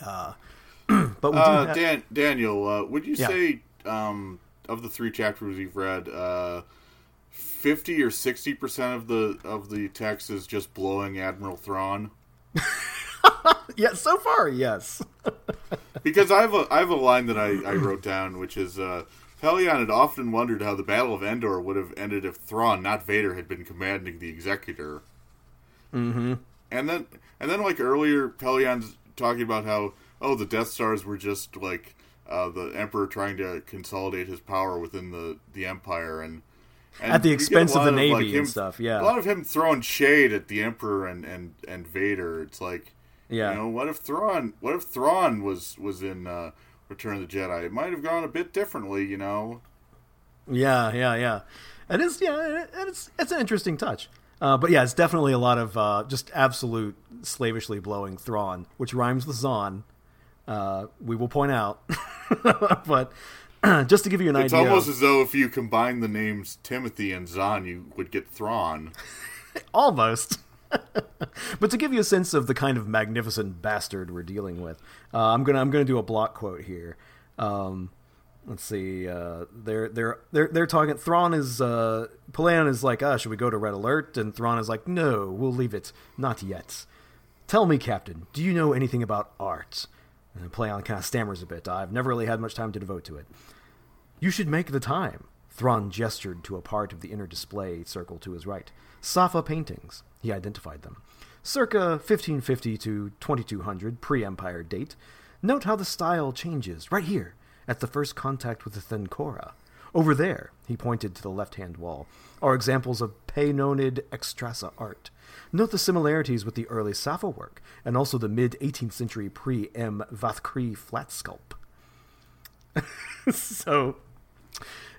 Uh, but we uh, have... Dan, Daniel, uh, would you Yeah. say um, of the three chapters you've read, uh, fifty or sixty percent of the of the text is just blowing Admiral Thrawn? yeah, so far, yes. Because I have a I have a line that I, I wrote down, which is uh, Pellaeon had often wondered how the Battle of Endor would have ended if Thrawn, not Vader, had been commanding the Executor. mm-hmm. And then and then like earlier, Pellaeon's talking about how oh the Death Stars were just like uh, the Emperor trying to consolidate his power within the the Empire and. and At the you get a expense of the Navy like, and stuff, yeah. a lot of him throwing shade at the Emperor and and and Vader. It's like Yeah. you know, what if Thrawn? What if Thrawn was was in uh, Return of the Jedi? It might have gone a bit differently, you know. Yeah, yeah, yeah. It is, yeah, it- it's it's an interesting touch. Uh, but yeah, it's definitely a lot of uh, just absolute slavishly blowing Thrawn, which rhymes with Zahn. Uh, we will point out, but just to give you an It's idea, it's almost as though if you combine the names Timothy and Zahn, you would get Thrawn. almost. but to give you a sense of the kind of magnificent bastard we're dealing with, uh, I'm gonna I'm gonna do a block quote here. Um, let's see. Uh, they're they're they're they're talking. Thrawn is uh, Pellaeon is like, ah, should we go to Red Alert? And Thrawn is like, no, we'll leave it. Not yet. Tell me, Captain, do you know anything about art? And Pellaeon kind of stammers a bit. I've never really had much time to devote to it. You should make the time. Thrawn gestured to a part of the inner display circle to his right. Saffa paintings. He identified them. Circa 1550 to 2200 pre-Empire date. Note how the style changes right here at the first contact with the Thennqora. Over there, he pointed to the left-hand wall, are examples of Paonidd extrassa art. Note the similarities with the early Saffa work and also the mid-18th century pre-M Vaathkree flat sculpt. so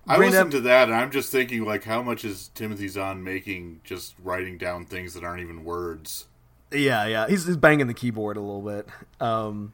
I listened Ad- to that, and I'm just thinking, like, how much is Timothy Zahn making just writing down things that aren't even words? Yeah, yeah, he's, he's banging the keyboard a little bit. Um,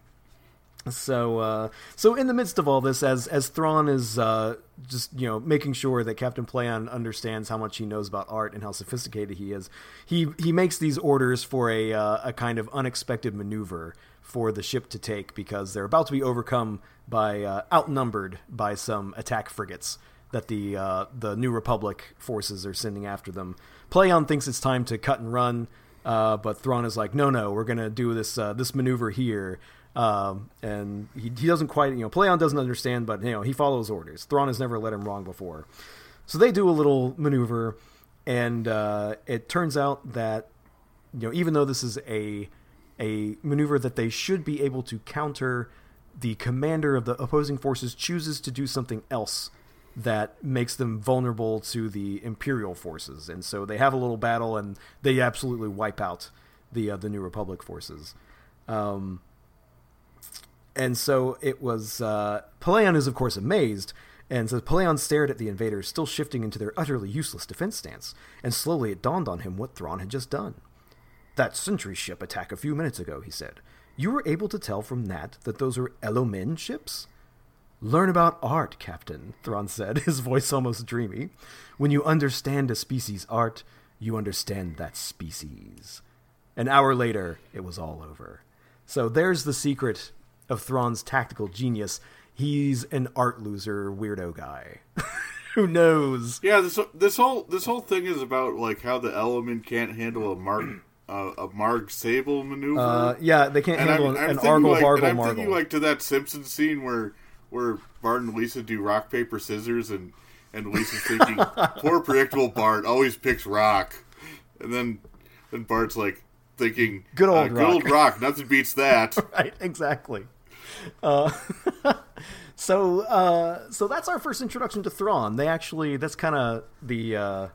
so, uh, so in the midst of all this, as as Thrawn is uh, just you know making sure that Captain Pellaeon understands how much he knows about art and how sophisticated he is, he he makes these orders for a uh, a kind of unexpected maneuver for the ship to take because they're about to be overcome by uh, outnumbered by some attack frigates that the uh, the New Republic forces are sending after them. Pellaeon thinks it's time to cut and run. Uh, but Thrawn is like, no, no, we're gonna do this uh, this maneuver here, um, and he, he doesn't quite, you know, Pellaeon doesn't understand, but you know, he follows orders. Thrawn has never led him wrong before, so they do a little maneuver, and uh, it turns out that you know, even though this is a a maneuver that they should be able to counter the commander of the opposing forces chooses to do something else that makes them vulnerable to the imperial forces, and so they have a little battle and they absolutely wipe out the uh, the New Republic forces. Um, and so it was. Uh, Pellaeon is of course amazed, and so Pellaeon stared at the invaders, still shifting into their utterly useless defense stance. And slowly it dawned on him what Thrawn had just done. That sentry ship attack a few minutes ago, he said. You were able to tell from that that those are Elomin ships? Learn about art, Captain, Thrawn said, his voice almost dreamy. When you understand a species' art, you understand that species. An hour later, it was all over. So there's the secret of Thrawn's tactical genius. He's an art loser weirdo guy. Who knows? Yeah, this this whole this whole thing is about like how the element can't handle a mark uh, a Marg Sabl maneuver. Uh, yeah, they can't And handle I'm- an, I'm an Argle like, Bargle and I'm thinking like to that Simpson scene where where Bart and Lisa do rock paper scissors and and Lisa's thinking poor predictable Bart always picks rock, and then then Bart's like thinking Good old uh, good old rock." rock nothing beats that. right, exactly. Uh, so, uh, so that's our first introduction to Thrawn. They actually, that's kind of the uh,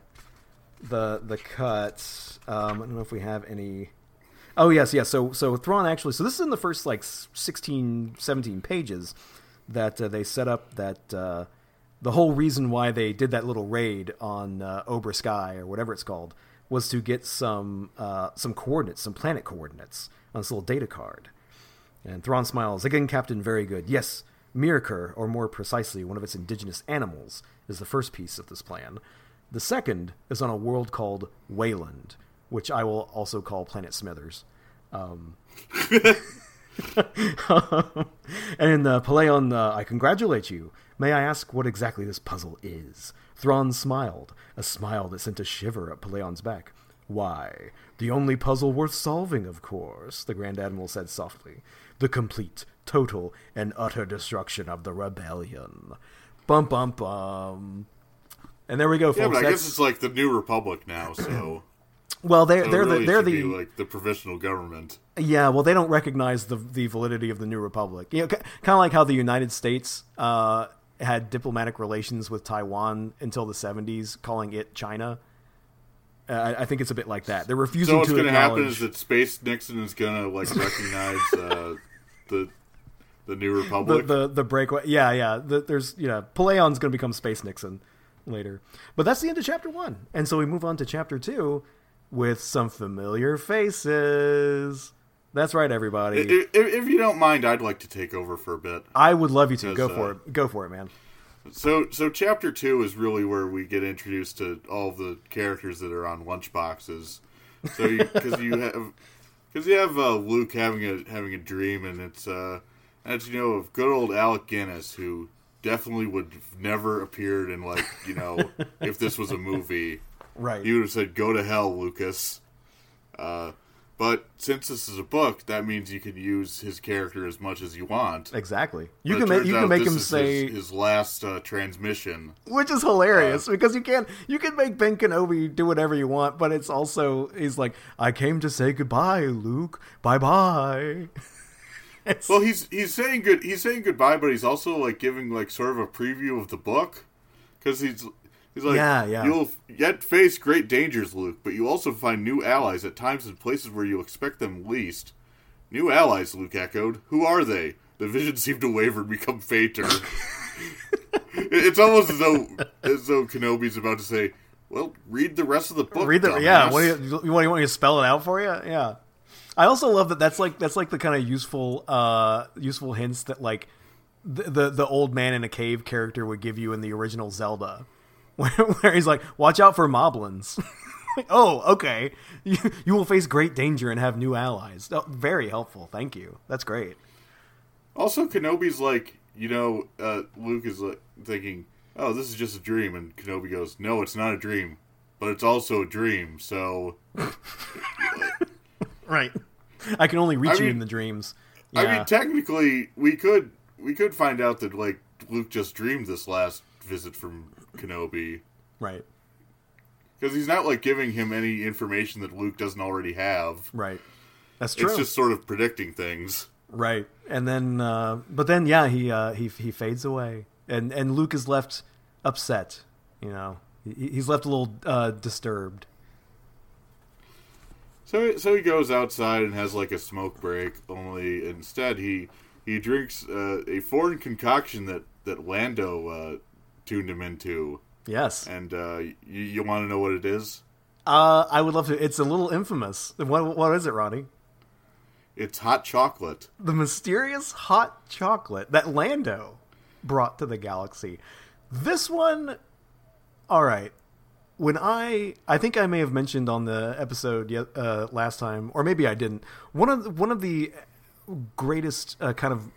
the the cut. Um, I don't know if we have any. Oh yes, yes. So, so Thrawn actually. So this is in the first like 16, 17 pages that uh, they set up that. Uh, the whole reason why they did that little raid on uh, Obroa-skai or whatever it's called was to get some uh, some coordinates, some planet coordinates on this little data card. And Thrawn smiles. Again, Captain, very good. Yes, Myrkr, or more precisely, one of its indigenous animals, is the first piece of this plan. The second is on a world called Wayland, which I will also call Planet Smithers. Um, and in the Pellaeon, uh, I congratulate you. May I ask what exactly this puzzle is? Thrawn smiled, a smile that sent a shiver up Pellaeon's back. Why, the only puzzle worth solving, of course, the Grand Admiral said softly. The complete, total, and utter destruction of the rebellion. Bum bum bum. And there we go, yeah, folks. but I That's- guess it's like the New Republic now, so. Well, they're so they're really the they're the like the provisional government. Yeah, well, they don't recognize the the validity of the New Republic. You know, kind of like how the United States uh, had diplomatic relations with Taiwan until the '70s, calling it China. Uh, I, think it's a bit like that. They're refusing So what's to going to happen is that Space Nixon is going to like recognize uh, the the New the, Republic. the the breakaway. Yeah, yeah. The, there's you know, Pellaeon's going to become Space Nixon later, but that's the end of chapter one, and so we move on to chapter two with some familiar faces. That's right, everybody. if, if you don't mind, I'd like to take over for a bit. I would love you to go uh, for it. Go for it, man. So, so chapter two is really where we get introduced to all the characters that are on lunchboxes. So, because you, have, because you have uh, Luke having a having a dream, and it's uh, as you know of good old Alec Guinness, who definitely would have never appeared in like you know if this was a movie. Right. You would have said, "Go to hell, Lucas." Uh, but since this is a book, that means you can use his character as much as you want. Exactly. You But can make you can make him say, his, his last uh, transmission. which is hilarious because you can you can make Ben Kenobi do whatever you want, but it's also he's like, I came to say goodbye, Luke. Bye bye. Well, he's he's saying good. He's saying goodbye, but he's also like giving like sort of a preview of the book because he's he's like, Yeah, yeah. You'll yet face great dangers, Luke, but you also find new allies at times and places where you expect them least. New allies, Luke echoed. Who are they? The vision seemed to waver and become fainter. it's almost as though as though Kenobi's about to say, "Well, read the rest of the book." read the dumbass." yeah. What do you, you want? You want me to spell it out for you? Yeah. I also love that. That's like that's like the kind of useful uh useful hints that like the, the the old man in a cave character would give you in the original Zelda, where, where he's like, "Watch out for moblins." Like, oh, okay. You, you will face great danger and have new allies. Oh, very helpful. Thank you. That's great. Also, Kenobi's like, you know, uh, Luke is like, thinking, "Oh, this is just a dream," and Kenobi goes, "No, it's not a dream, but it's also a dream." So, Right. I can only reach I you mean- in the dreams. I mean, technically, we could we could find out that like Luke just dreamed this last visit from Kenobi right. because he's not like giving him any information that Luke doesn't already have. Right. That's true. It's just sort of predicting things. Right, and then, uh, but then, yeah, he uh, he he fades away, and and Luke is left upset. You know, he, he's left a little uh, disturbed. So so he goes outside and has like a smoke break. Only instead he he drinks uh, a foreign concoction that that Lando uh, tuned him into. Yes, and uh, you you want to know what it is? Uh, I would love to. It's a little infamous. What what is it, Ronnie? It's hot chocolate. The mysterious hot chocolate that Lando brought to the galaxy. This one, all right. When I, I think I may have mentioned on the episode uh, last time, or maybe I didn't. One of the, one of the greatest uh, kind of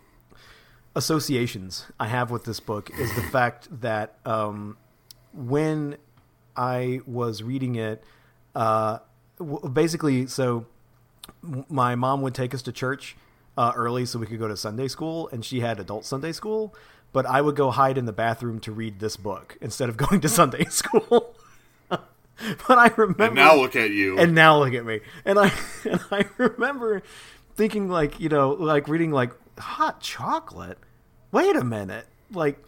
associations I have with this book is the fact that um, when I was reading it, uh, basically, so my mom would take us to church uh, early so we could go to Sunday school, and she had adult Sunday school. But I would go hide in the bathroom to read this book instead of going to Sunday school. but I remember. And now look at you. And now look at me. And I and I remember thinking like you know like reading like hot chocolate. Wait a minute, like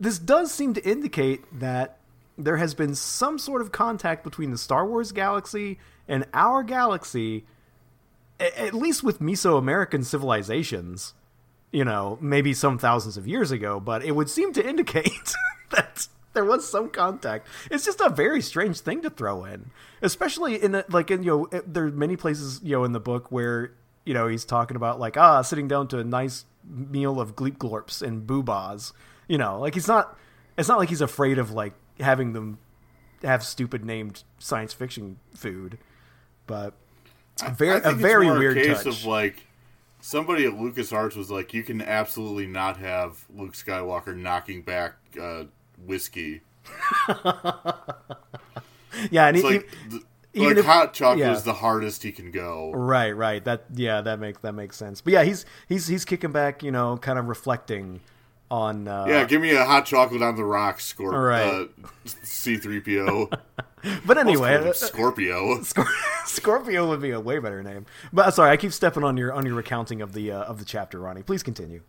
this does seem to indicate that there has been some sort of contact between the Star Wars galaxy and our galaxy at least with Mesoamerican civilizations, you know, maybe some thousands of years ago, but it would seem to indicate that there was some contact. It's just a very strange thing to throw in, especially in a, like in you know there are many places you know in the book where you know he's talking about like ah sitting down to a nice meal of gleep glorps and boobas. You know, like he's not. It's not like he's afraid of like having them have stupid named science fiction food, but a very a very weird a case touch. of like somebody at LucasArts was like, you can absolutely not have Luke Skywalker knocking back uh, whiskey. yeah, and he, like, the, like if, hot chocolate yeah. is the hardest he can go. Right, right. That yeah, that makes that makes sense. But yeah, he's he's he's kicking back, you know, kind of reflecting on. Uh, yeah, give me a hot chocolate on the rocks, Scorp- right. uh, C3PO. but anyway, Scorpio. Scorpio would be a way better name. But uh, sorry, I keep stepping on your on your recounting of the uh, of the chapter, Ronnie. Please continue.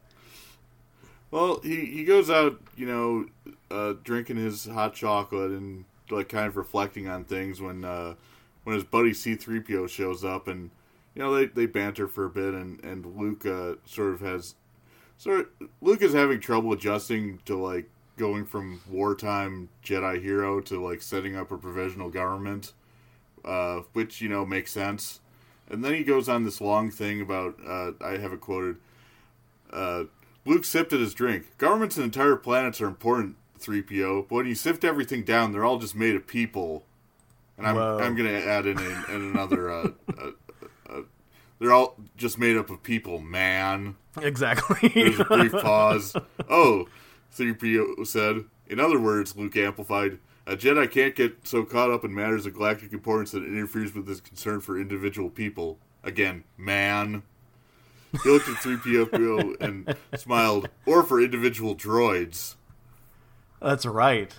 Well, he he goes out, you know, uh, drinking his hot chocolate and like kind of reflecting on things when uh, when his buddy C3PO shows up and you know they, they banter for a bit and and Luke uh, sort of has sort of, Luke is having trouble adjusting to like going from wartime Jedi hero to like setting up a provisional government, uh, which you know makes sense. And then he goes on this long thing about uh, I have it quoted. Uh, Luke sipped at his drink. Governments and entire planets are important, 3PO, but when you sift everything down, they're all just made of people. And I'm, I'm going to add in, in, in another. Uh, uh, uh, they're all just made up of people, man. Exactly. There's a brief pause. Oh, 3PO said. In other words, Luke amplified, a Jedi can't get so caught up in matters of galactic importance that it interferes with his concern for individual people. Again, man. He looked at 3PO and smiled. Or for individual droids. That's right.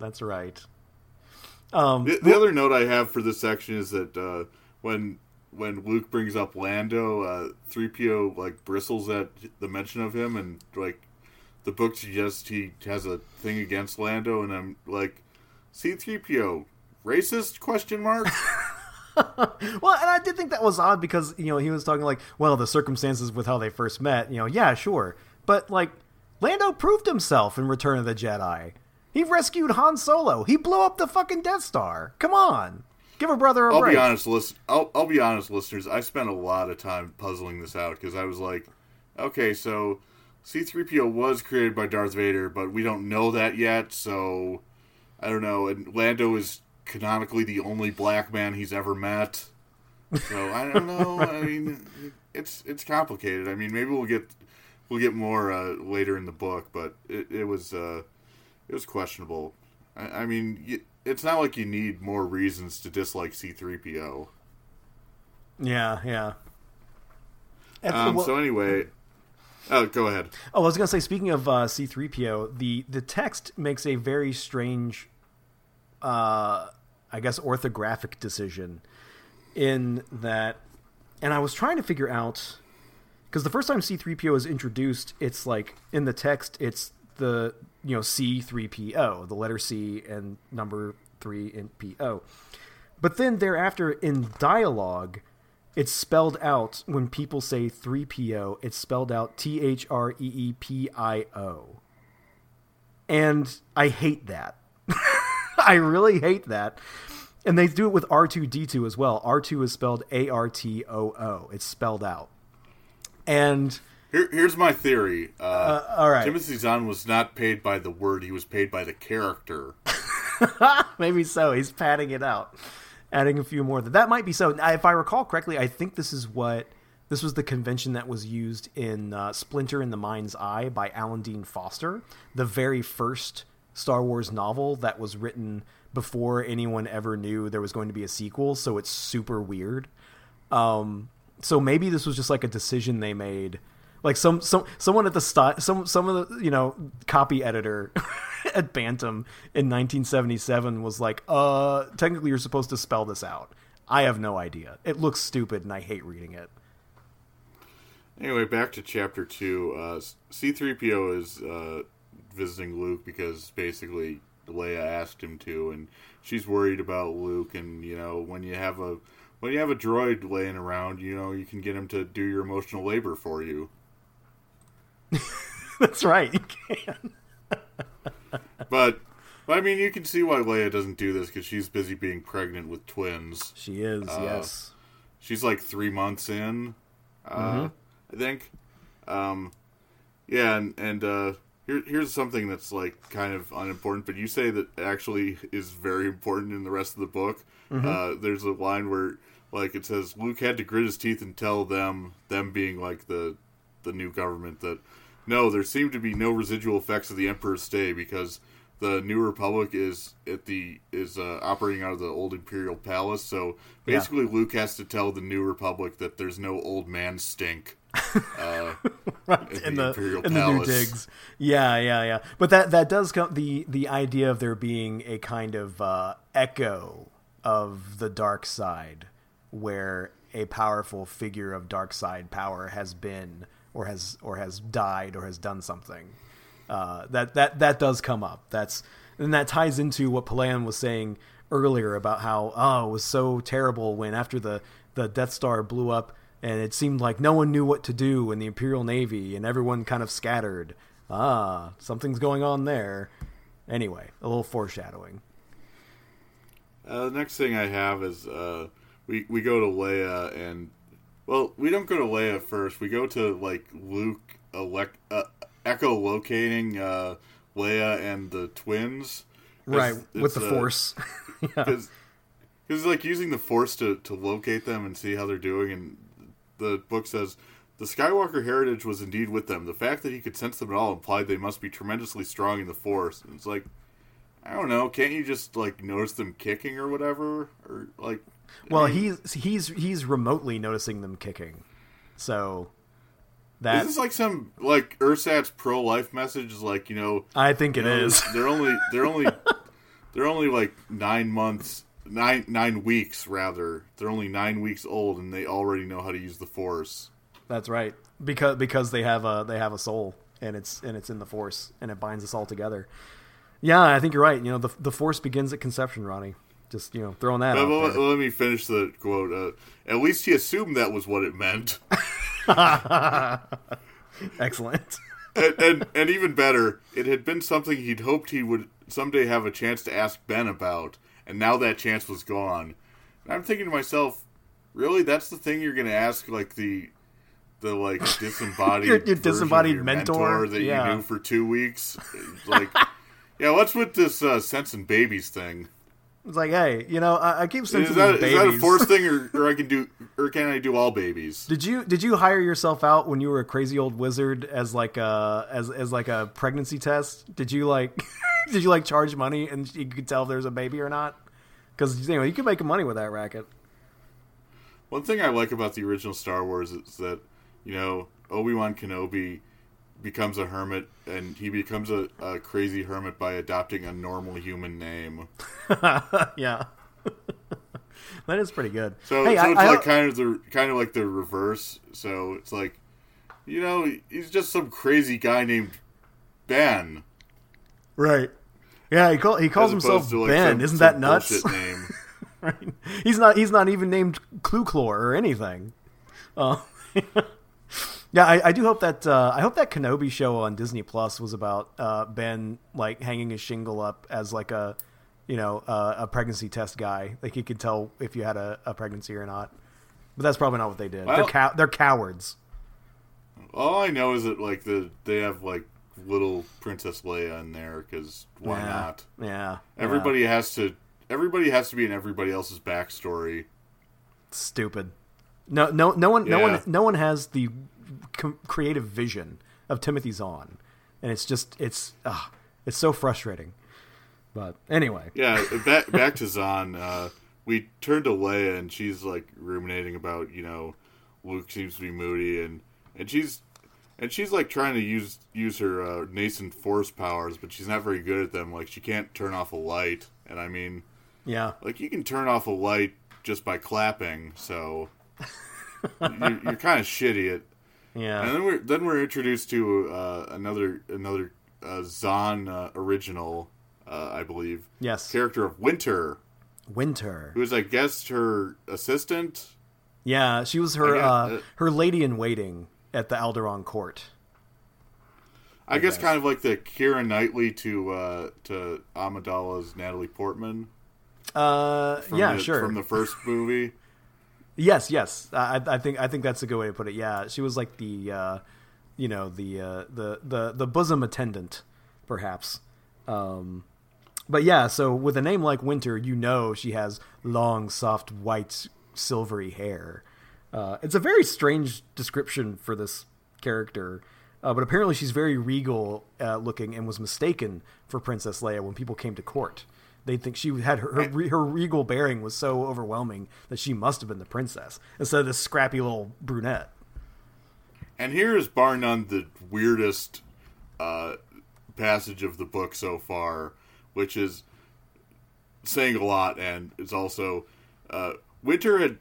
That's right. Um, the, the other note I have for this section is that uh, when when Luke brings up Lando, uh, 3PO like bristles at the mention of him, and like the book suggests he has a thing against Lando, and I'm like, C-3PO, racist? Question mark. well, and I did think that was odd because you know he was talking like, well, the circumstances with how they first met. You know, yeah, sure, but like Lando proved himself in Return of the Jedi. He rescued Han Solo. He blew up the fucking Death Star. Come on, give a brother a I'll break. be honest, listen. I'll, I'll be honest, listeners. I spent a lot of time puzzling this out because I was like, okay, so C-3PO was created by Darth Vader, but we don't know that yet. So I don't know. And Lando is canonically the only black man he's ever met. So I don't know. I mean, it's it's complicated. I mean, maybe we'll get we'll get more uh, later in the book, but it, it was uh, it was questionable. I, I mean, it's not like you need more reasons to dislike C three PO. Yeah, yeah. Um, well, so anyway, oh, go ahead. Oh, I was gonna say. Speaking of uh, C three PO, the the text makes a very strange uh, I guess, orthographic decision in that. And I was trying to figure out because the first time C3PO is introduced, it's like in the text, it's the you know C3PO, the letter C and number three in PO. But then thereafter, in dialogue, it's spelled out when people say 3PO, it's spelled out T H R E E P I O. And I hate that. I really hate that. And they do it with R2D2 as well. R2 is spelled A R T O O. It's spelled out. And Here, here's my theory. Uh, uh, all right. Timothy Zahn was not paid by the word; he was paid by the character. Maybe so. He's padding it out, adding a few more. That that might be so. If I recall correctly, I think this is what this was the convention that was used in uh, Splinter in the Mind's Eye by Alan Dean Foster, the very first Star Wars novel that was written before anyone ever knew there was going to be a sequel. So it's super weird. Um, so maybe this was just like a decision they made like some some someone at the st- some some of the you know copy editor at Bantam in 1977 was like, uh, technically you're supposed to spell this out. I have no idea. It looks stupid, and I hate reading it. Anyway, back to chapter two. Uh, C-3PO is uh, visiting Luke because basically Leia asked him to, and she's worried about Luke. And you know, when you have a when you have a droid laying around, you know, you can get him to do your emotional labor for you. That's right. You can. but, but I mean, you can see why Leia doesn't do this because she's busy being pregnant with twins. She is. Uh, yes. She's like three months in, uh, Mhm. I think. Um, yeah, and and uh, here, here's something that's like kind of unimportant, but you say that actually is very important in the rest of the book. Uh, there's a line where like it says Luke had to grit his teeth and tell them, them being like the the new government, that no, there seem to be no residual effects of the Emperor's stay because the New Republic is at the is uh, operating out of the old Imperial Palace. So Yeah. basically, Luke has to tell the New Republic that there's no old man stink. Uh, right in in the the Imperial in the new digs. Yeah, yeah, yeah. But that that does come the the idea of there being a kind of uh, echo of the dark side, where a powerful figure of dark side power has been or has or has died or has done something. Uh, that that that does come up. That's and that ties into what Pellaeon was saying earlier about how oh it was so terrible when after the the Death Star blew up and it seemed like no one knew what to do in the Imperial Navy and everyone kind of scattered. Ah, something's going on there. Anyway, a little foreshadowing. Uh, the next thing I have is uh, we we go to Leia and well, we don't go to Leia first. We go to like Luke elect, uh, echolocating uh, Leia and the twins. Right, with the uh, Force. yeah. because because like using the force to, to locate them and see how they're doing and the book says the skywalker heritage was indeed with them the fact that he could sense them at all implied they must be tremendously strong in the force and it's like i don't know can't you just like notice them kicking or whatever or like Well, he's he's he's remotely noticing them kicking. So is that this like some like ursat's pro-life message is like you know I think it you know, is. they're only they're only they're only like nine months nine nine weeks rather they're only nine weeks old and they already know how to use the force That's right. Because because they have a they have a soul and it's and it's in the force and it binds us all together. Yeah, I think you're right. You know, the the force begins at conception, Ronnie. Just you know, throwing that But out let, there. let me finish the quote. Uh, at least he assumed that was what it meant, Excellent. and, and and even better, it had been something he'd hoped he would someday have a chance to ask Ben about, and now that chance was gone. And I'm thinking to myself, really, that's the thing you're going to ask, like the the like disembodied Your- your disembodied your mentor? that Yeah. you knew for two weeks, like. Yeah, what's with this uh, sense and babies thing? It's like, hey, you know, I, I keep sensing Is that, these is that a babies. force thing, or, or I can do, or can I do all babies? Did you did you hire yourself out when you were a crazy old wizard as like a as as like a pregnancy test? Did you like did you like charge money and you could tell if there's a baby or not? Because you know you could make money with that racket. One thing I like about the original Star Wars is that, you know, Obi Wan Kenobi becomes a hermit, and he becomes a, a crazy hermit by adopting a normal human name. yeah, that is pretty good. So, hey, so I, it's I, like kind of the kind of like the reverse. So it's like, you know, he's just some crazy guy named Ben. Right. Yeah, he, call, he calls himself like, Ben. some- Isn't some that nuts? name. right. He's not. He's not even named Cluclor or anything. Uh, yeah, I, I do hope that. Uh, I hope that Kenobi show on Disney Plus was about uh, Ben like hanging his shingle up as like a, you know, uh, a pregnancy test guy. Like he could tell if you had a, a pregnancy or not. But that's probably not what they did. they're cow- they're cowards. All I know is that like the they have like little Princess Leia in there because why yeah. not? Yeah. Everybody has to. Everybody has to be in everybody else's backstory. Stupid. No, no, no one, no one, no one has the com- creative vision of Timothy Zahn, and it's just, it's, ah, it's so frustrating. But anyway, Yeah, back back to Zahn. Uh, we turned to Leia and she's like ruminating about you know Luke seems to be moody and and she's and she's like trying to use use her uh, nascent force powers, but she's not very good at them. Like she can't turn off a light, and I mean, yeah, like you can turn off a light just by clapping, so you're, you're kind of shitty at. And then we're then we're introduced to uh, another another uh, Zahn uh, original, uh, I believe, yes, character of Winter, Winter. who is I guess her assistant. Yeah, she was her, I got- uh, uh, her lady in waiting at the Alderaan court. I, guess guess. kind of like the Keira Knightley to uh, to Amidala's Natalie Portman. Uh, yeah, the, sure. From the first movie. Yes, yes. I, I think I think that's a good way to put it. Yeah, she was like the, uh, you know, the uh, the the the bosom attendant, perhaps. Um, but yeah, so with a name like Winter, you know she has long, soft, white, silvery hair. Uh, it's a very strange description for this character, uh, but apparently she's very regal uh, looking and was mistaken for Princess Leia when people came to court. They think she had her her, her regal bearing was so overwhelming that she must have been the princess instead of this scrappy little brunette. And here is bar none the weirdest uh, passage of the book so far, which is saying a lot, and it's also uh, Winter had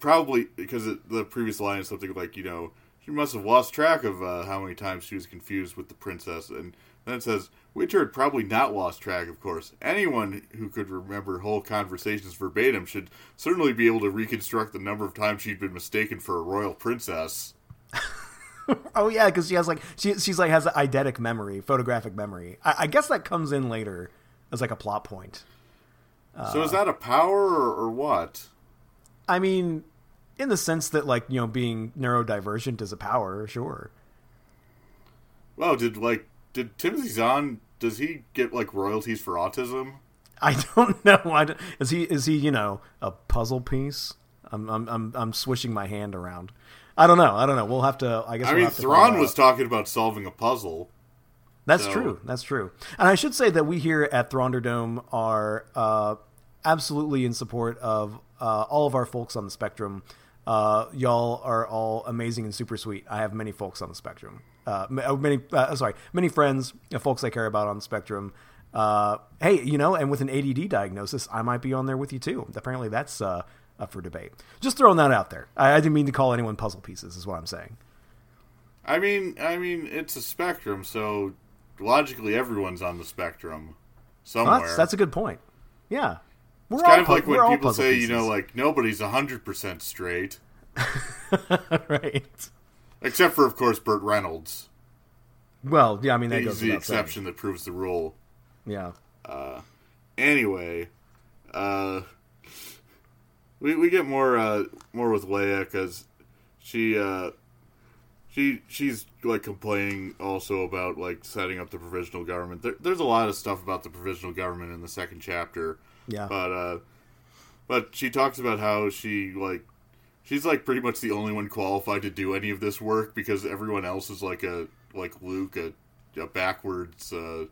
probably because it, the previous line is something like you know she must have lost track of uh, how many times she was confused with the princess, and then it says Winter had probably not lost track. Of course, anyone who could remember whole conversations verbatim should certainly be able to reconstruct the number of times she'd been mistaken for a royal princess. Oh yeah, because she has like she she's like has an eidetic memory, photographic memory. I, I guess that comes in later as like a plot point. So is that a power or, or what? I mean, in the sense that like you know being neurodivergent is a power, sure. Well, did like did Timothy Zahn does he get like royalties for autism? I don't know. I don't, is he is he you know a puzzle piece? I'm I'm I'm I'm swishing my hand around. I don't know. I don't know. We'll have to. I guess I we'll mean, have to find Thrawn was talking about solving a puzzle. That's So- true. That's true. And I should say that we here at Thunderdome are uh, absolutely in support of uh, all of our folks on the spectrum. Uh, y'all are all amazing and super sweet. I have many folks on the spectrum. Uh, uh, many, uh, sorry, many friends, uh, folks I care about on the spectrum. Uh, hey, you know, and with an ADD diagnosis, I might be on there with you too. Apparently, that's uh, up for debate. Just throwing that out there. I, I didn't mean to call anyone puzzle pieces. Is what I'm saying. I mean, I mean, it's a spectrum, so logically everyone's on the spectrum somewhere. Well, that's, that's a good point. Yeah, we're it's kind all of pu- like when people say, pieces. you know, like nobody's hundred percent straight, right. Except for, of course, Burt Reynolds. Well, yeah, I mean that He's goes the without saying. exception that proves the rule. Yeah. anyway, uh, we we get more uh, more with Leia because she uh, she she's like complaining also about like setting up the provisional government. There, there's a lot of stuff about the provisional government in the second chapter, Yeah. but uh, but she talks about how she like she's like pretty much the only one qualified to do any of this work because everyone else is like a like Luke a, a backwards uh,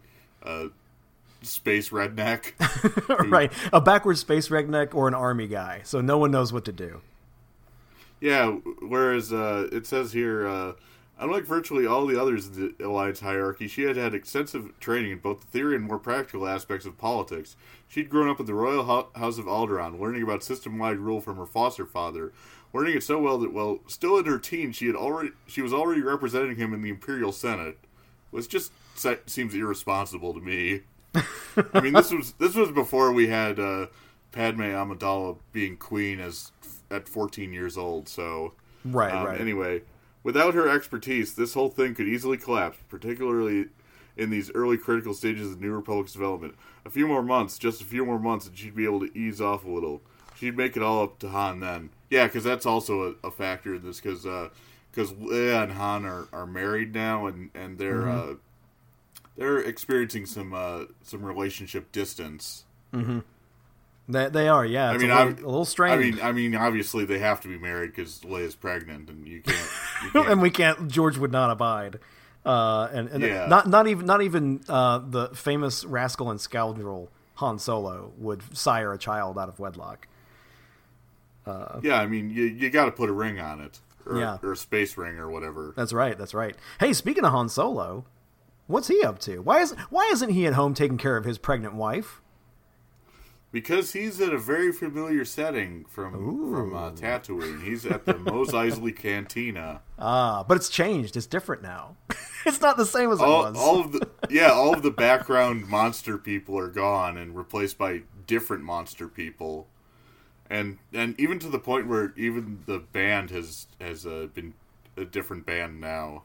uh, space redneck. right. A backwards space redneck or an army guy. So no one knows what to do. Yeah, whereas uh, it says here, uh, Unlike virtually all the others in the Alliance hierarchy, she had had extensive training in both the theory and more practical aspects of politics. She'd grown up in the royal house of Alderaan, learning about system-wide rule from her foster father, learning it so well that, well, still in her teens, she had already she was already representing him in the Imperial Senate. Which just seems irresponsible to me. I mean, this was this was before we had uh, Padme Amidala being queen as at 14 years old. So, right, um, right. Anyway, without her expertise, this whole thing could easily collapse, particularly in these early critical stages of New Republic's development. A few more months, just a few more months, and she'd be able to ease off a little. She'd make it all up to Han then. Yeah, because that's also a, a, factor in this, because because uh, Leia and Han are, are married now, and and they're mm-hmm. uh, they're experiencing some uh, some relationship distance. Mm-hmm. They, they are, yeah. It's I mean, a little, a little strange. I mean, I mean, obviously they have to be married because Leia's pregnant, and you can't, you can't. and we can't. George would not abide. Uh, and, and yeah. not not even not even uh, the famous rascal and scoundrel Han Solo would sire a child out of wedlock. Uh, yeah, I mean, you you got to put a ring on it, or, yeah. or a space ring or whatever. That's right. That's right. Hey, speaking of Han Solo, what's he up to? Why is why isn't he at home taking care of his pregnant wife? Because he's at a very familiar setting from Ooh. from uh, Tatooine. He's at the Mos Eisley Cantina. Ah, but it's changed. It's different now. it's not the same as all, it was. all of the yeah, all of the background monster people are gone and replaced by different monster people, and and even to the point where even the band has has uh, been a different band now.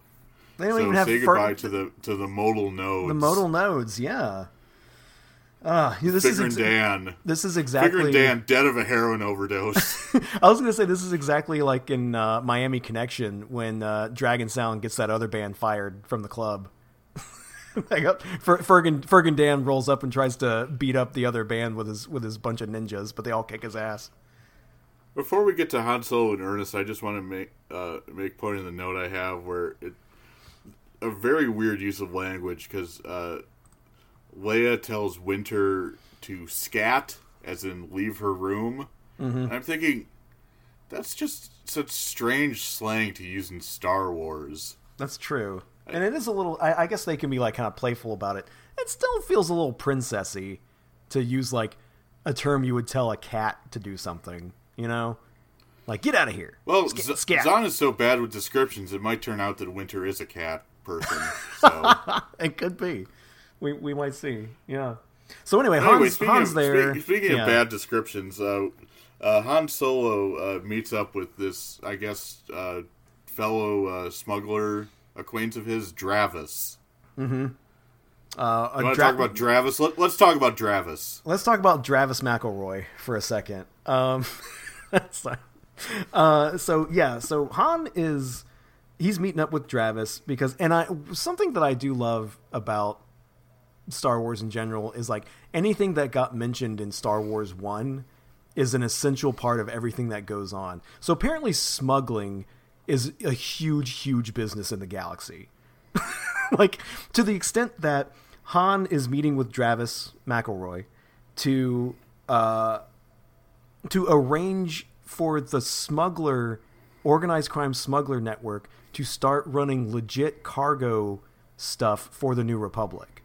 They don't so even have say goodbye to the to the modal nodes. The modal nodes, yeah. Uh, this Figure is ex- Dan. This is exactly Figrin D'an dead of a heroin overdose. I was gonna say this is exactly like in uh, Miami Connection when uh, Dragon Sound gets that other band fired from the club. Figrin Figrin D'an rolls up and tries to beat up the other band with his with his bunch of ninjas, but they all kick his ass. Before we get to Han Solo and Ernest, I just want to make uh, make point in the note I have where it a very weird use of language because uh, Leia tells Winter to scat, as in leave her room. Mm-hmm. I'm thinking that's just such strange slang to use in Star Wars. That's true, and it is a little. I, I guess they can be like kind of playful about it. It still feels a little princessy to use like a term you would tell a cat to do something. You know, like get out of here. Well, Sc- Z- Zahn is so bad with descriptions, it might turn out that Winter is a cat person. So. it could be we we might see. Yeah. So anyway, anyway Hans, Hans of, there. Speak, speaking yeah. of bad descriptions, uh, uh, Han Solo uh, meets up with this, I guess, uh, fellow uh, smuggler acquaintance of his, Dravis. Mm-hmm. Uh, you want to Dra- talk about Dravis? Let, us talk about Dravis. Let's talk about Dravis McElroy for a second. Um, uh, so yeah, so Han is he's meeting up with Dravis because, and I something that I do love about Star Wars in general is like anything that got mentioned in Star Wars 1 is an essential part of everything that goes on. So apparently smuggling is a huge huge business in the galaxy. like to the extent that Han is meeting with Travis McElroy to uh, to arrange for the smuggler organized crime smuggler network to start running legit cargo stuff for the New Republic.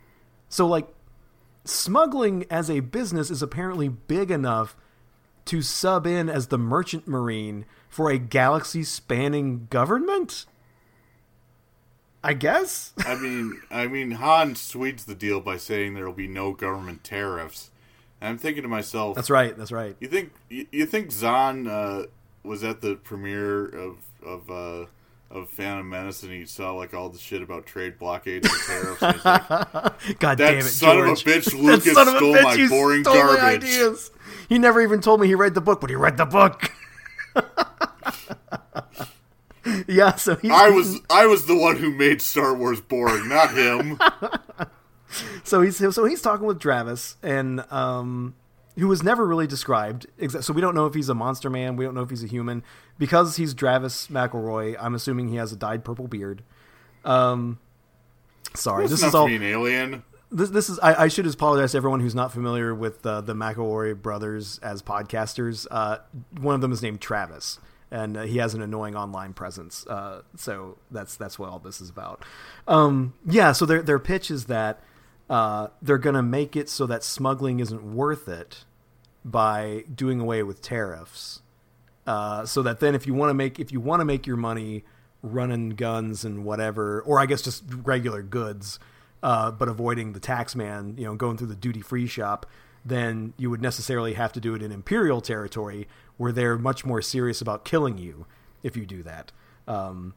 So like smuggling as a business is apparently big enough to sub in as the merchant marine for a galaxy spanning government? I guess. I mean, I mean, Han sweets the deal by saying there will be no government tariffs. And I'm thinking to myself, that's right, that's right. You think you, you think Zahn uh, was at the premiere of of uh, of Phantom Menace and he saw like all the shit about trade blockades and tariffs. And like, God damn it, son George. of a bitch, Lucas stole bitch, my boring stole garbage. My ideas. He never even told me he read the book, but he read the book. yeah, so I was I was the one who made Star Wars boring, not him. so he's so he's talking with Travis and um who was never really described. So we don't know if he's a monster man. We don't know if he's a human because he's Travis McElroy. I'm assuming he has a dyed purple beard. Um, sorry, this is all an alien. This this is I, I, should apologize to everyone who's not familiar with uh, the McElroy brothers as podcasters. Uh, one of them is named Travis. and uh, he has an annoying online presence. Uh, so that's that's what all this is about. Um, yeah, so their their pitch is that uh, they're going to make it so that smuggling isn't worth it by doing away with tariffs. Uh, so that then, if you want to make if you want to make your money running guns and whatever, or I guess just regular goods, uh, but avoiding the tax man, you know, going through the duty free shop, then you would necessarily have to do it in imperial territory where they're much more serious about killing you if you do that. Um,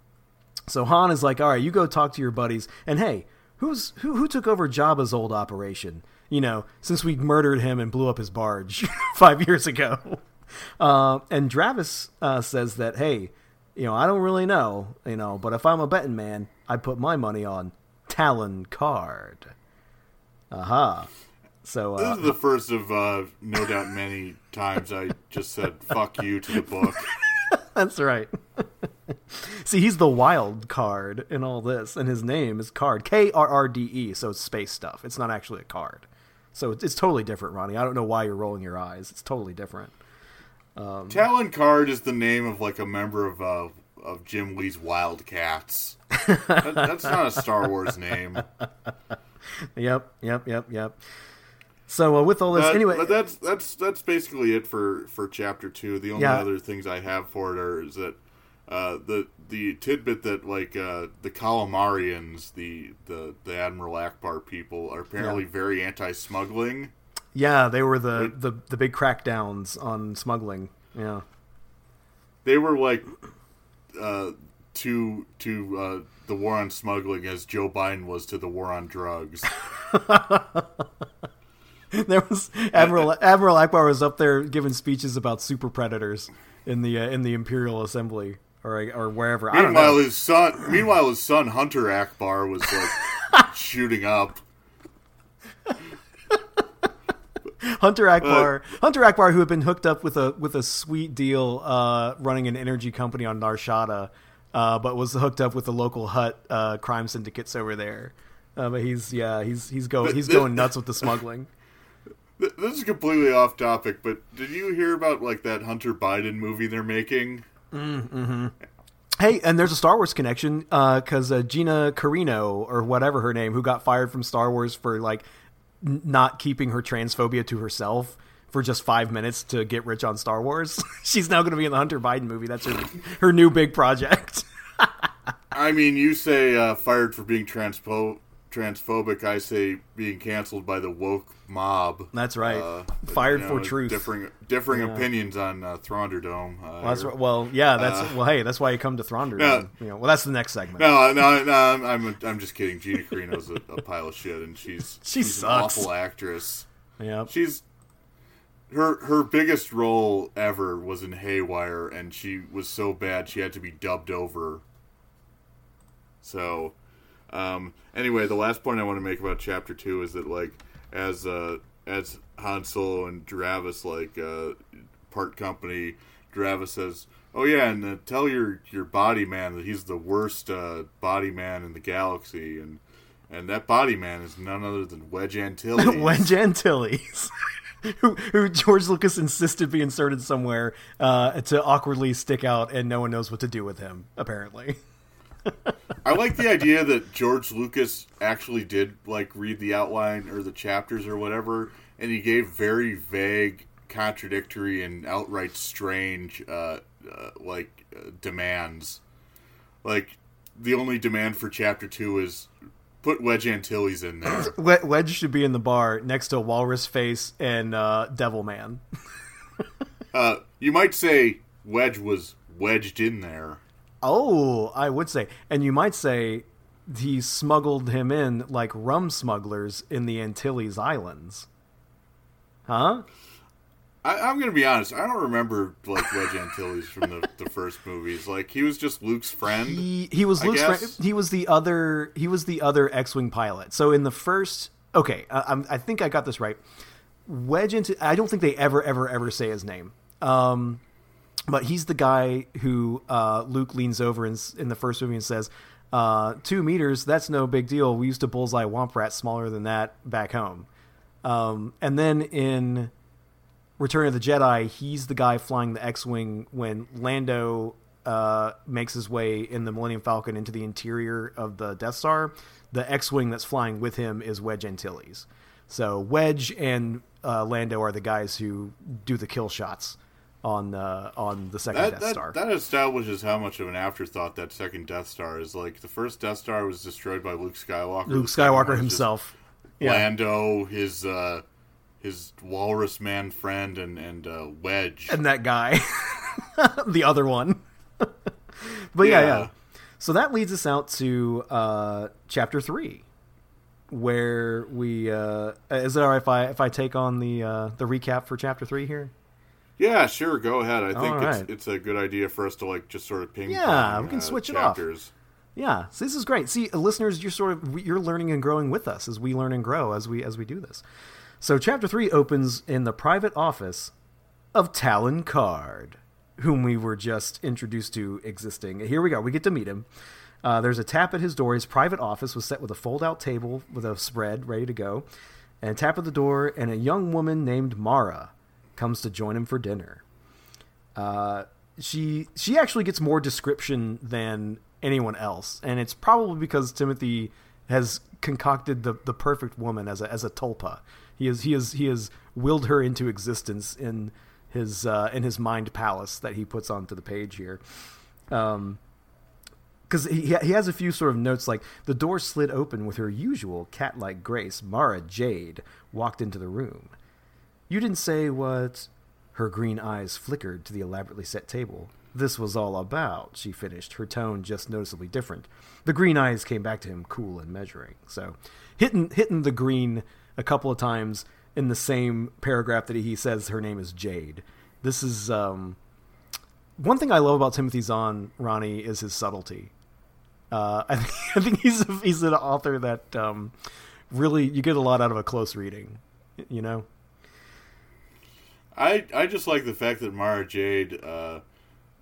so Han is like, all right, you go talk to your buddies, and hey, who's who who took over Jabba's old operation? You know, since we murdered him and blew up his barge five years ago. Uh, and Dravis uh, says that, hey, you know, I don't really know, you know, but if I'm a betting man, I'd put my money on Talon Karrde. Aha. Uh-huh. So This uh, is the first of uh, no doubt many times I just said "fuck you" to the book. that's right. See, he's the wild card in all this, and his name is Karrde K R R D E. So it's space stuff. It's not actually a card. So it's, it's totally different, Ronnie. I don't know why you're rolling your eyes. It's totally different. Talon Karrde is the name of like a member of uh, of Jim Lee's Wildcats. that, that's not a Star Wars name. Yep, yep, yep, yep. So uh, with all this, But, anyway, but that's that's that's basically it for for chapter two. The only Yeah. other things I have for it are is that uh, the the tidbit that like uh, the Calamarians, the the the Admiral Ackbar people, are apparently Yeah. very anti-smuggling. Yeah, they were the, the the big crackdowns on smuggling. Yeah, They were like uh, to to uh, the war on smuggling as Joe Biden was to the war on drugs. there was Admiral Admiral Ackbar was up there giving speeches about super predators in the uh, in the Imperial Assembly or or wherever. Meanwhile, his son, meanwhile his son Hunter Ackbar was like shooting up. Hunter Ackbar, Hunter Ackbar, who had been hooked up with a with a sweet deal, uh, running an energy company on Nar Shaddaa, uh, but was hooked up with the local Hutt uh, crime syndicates over there. Uh, but he's yeah, he's he's going he's going nuts with the smuggling. This is completely off topic, but did you hear about like that Hunter Biden movie they're making? Hey, and there's a Star Wars connection because uh, Gina Carano or whatever her name, who got fired from Star Wars for like not keeping her transphobia to herself for just five minutes to get rich on Star Wars. She's now going to be in the Hunter Biden movie. That's her her new big project. I mean, you say uh, fired for being transpho- transphobic. I say being canceled by the woke mob. That's right. Uh, Fired you for truth. Differing differing Yeah. opinions on uh, Thrawnderdome. Uh, Well, that's, well, yeah, that's Uh, well. Hey, that's why you come to Thronder. No. you know, well, that's the next segment. No, no, no. I'm I'm, I'm just kidding. Gina Carano's a, a pile of shit, and she's She she's sucks. an awful actress. Yeah, She's her her biggest role ever was in Haywire, and she was so bad she had to be dubbed over. So, um, anyway, the last point I want to make about chapter two is that like as uh, as Han Solo and Dravis like uh, part company, Dravis says, "Oh yeah, and uh, tell your your body man that he's the worst uh, body man in the galaxy," and and that body man is none other than Wedge Antilles. Wedge Antilles, who, who George Lucas insisted be inserted somewhere uh, to awkwardly stick out, and no one knows what to do with him. Apparently, I like the idea that George Lucas actually did like read the outline or the chapters or whatever, and he gave very vague, contradictory, and outright strange uh, uh, like uh, demands. Like the only demand for chapter two is put Wedge Antilles in there. Wed- Wedge should be in the bar next to Walrus Face and uh, Devil Man. uh, you might say Wedge was wedged in there. Oh, I would say, and you might say he smuggled him in like rum smugglers in the Antilles Islands. Huh? I, I'm gonna be honest. I don't remember like Wedge Antilles from the, the first movies. Like he was just Luke's friend. He he was I Luke's friend. He was the other he was the other X-wing pilot. So in the first, okay, I, I'm, I think I got this right. Wedge into I don't think they ever ever ever say his name. Um, but he's the guy who uh, Luke leans over in, in the first movie and says, uh, two meters, that's no big deal. We used to bullseye womp rat smaller than that back home. Um, and then in Return of the Jedi, he's the guy flying the X-wing when Lando uh, makes his way in the Millennium Falcon into the interior of the Death Star. The X-wing that's flying with him is Wedge Antilles. So Wedge and uh, Lando are the guys who do the kill shots on uh, on the second That Death that, Star. that establishes how much of an afterthought that second Death Star is. Like the first Death Star was destroyed by Luke Skywalker. Luke Skywalker one was just himself. Yeah. Lando, his uh, his Walrus Man friend, and and uh, Wedge. and that guy, the other one. but yeah. Yeah. yeah, So that leads us out to uh, chapter three, where we uh, is it all right if I if I take on the uh, the recap for chapter three here? Yeah, sure, go ahead. I think All it's it's a good idea for us to like just sort of ping. Yeah, we can uh, switch it off. Yeah, so this is great. See, listeners, you're sort of you're learning and growing with us as we learn and grow as we as we do this. So, chapter three opens in the private office of Talon Karrde, whom we were just introduced to existing. Here we go. We get to meet him. Uh, there's a tap at his door. His private office was set with a fold-out table with a spread ready to go, and a tap at the door, and a young woman named Mara comes to join him for dinner uh, she she actually gets more description than anyone else, and it's probably because Timothy has concocted the, the perfect woman as a as a tulpa. He is he is he has willed her into existence in his uh, in his mind palace that he puts onto the page here. Um, because he he has a few sort of notes like the door slid open with her usual cat-like grace. Mara Jade walked into the room. You didn't say what her green eyes flickered to the elaborately set table. This was all about, she finished, her tone just noticeably different. The green eyes came back to him, cool and measuring. So, hitting hitting the green a couple of times in the same paragraph that he says her name is Jade. This is um, one thing I love about Timothy Zahn, Ronnie, is his subtlety. Uh, I, think, I think he's a, he's an author that um, really you get a lot out of a close reading. You know. I I just like the fact that Mara Jade uh,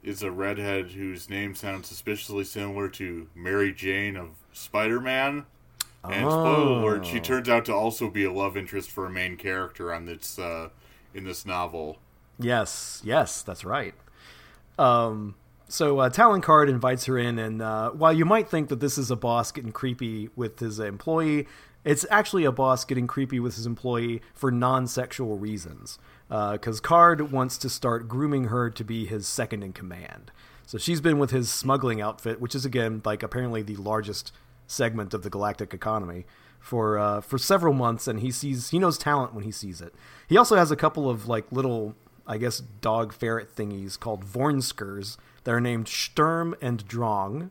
is a redhead whose name sounds suspiciously similar to Mary Jane of Spider Man. And spoiler alert, she Oh. turns out to also be a love interest for a main character on this uh, in this novel. Yes, yes, that's right. Um, so uh, Talon Karrde invites her in, and uh, while you might think that this is a boss getting creepy with his employee, it's actually a boss getting creepy with his employee for non-sexual reasons. Because Karrde wants to start grooming her to be his second in command. So she's been with his smuggling outfit, which is again like apparently the largest segment of the galactic economy for uh, for several months, and he sees he knows talent when he sees it. He also has a couple of like little, I guess, dog ferret thingies called vornskrs that are named Sturm and Drang.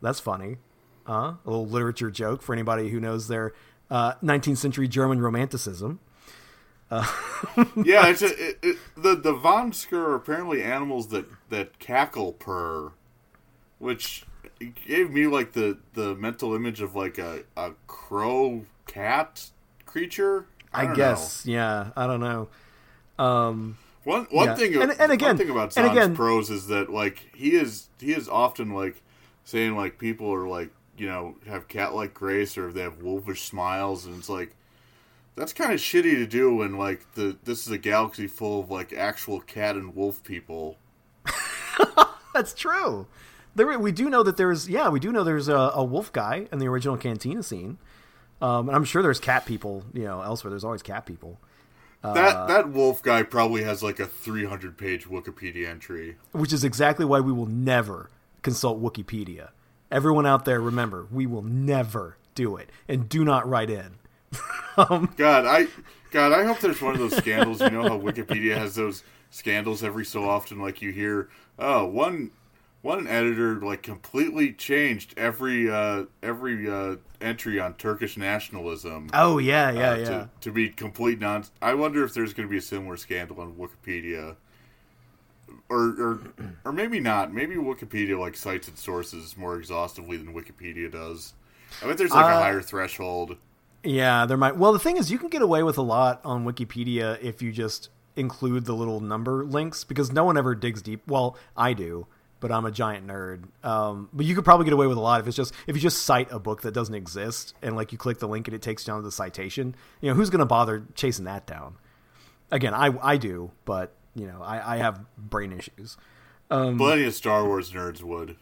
That's funny, uh, a little literature joke for anybody who knows their uh, 19th century German romanticism. yeah, it's a, it, it, the the Von are apparently animals that that cackle purr, which gave me like the the mental image of like a a crow cat creature. I, don't guess, yeah, I don't know. Um, one one Yeah. thing And- and again- one thing about Zahn's again- prose is that like he is he is often like saying like people are like you know have cat like grace or if they have wolfish smiles and it's like. That's kind of shitty to do when like the this is a galaxy full of like actual cat and wolf people. That's true. There, we do know that there's, yeah, we do know there's a, a wolf guy in the original Cantina scene, um, and I'm sure there's cat people. You know, elsewhere there's always cat people, Uh, that that wolf guy probably has like a 300 page Wikipedia entry. which is exactly why we will never consult Wikipedia. Everyone out there, remember, we will never do it, and do not write in. God, I God, I hope there's one of those scandals. You know how Wikipedia has those scandals every so often. Like you hear, oh, one one editor like completely changed every uh, every uh, entry on Turkish nationalism. Oh yeah, yeah, uh, yeah. To, to be complete non. I wonder if there's going to be a similar scandal on Wikipedia, or or or maybe not. Maybe Wikipedia like cites its sources more exhaustively than Wikipedia does. I bet there's like a Uh, higher threshold. Yeah, there might. Well, the thing is, you can get away with a lot on Wikipedia if you just include the little number links because no one ever digs deep. Well, I do, but I'm a giant nerd. Um, but you could probably get away with a lot if it's just if you just cite a book that doesn't exist and like you click the link and it takes you down to the citation. You know, who's going to bother chasing that down? again, I I do, but you know, I, I have brain issues. Um, Plenty of Star Wars nerds would.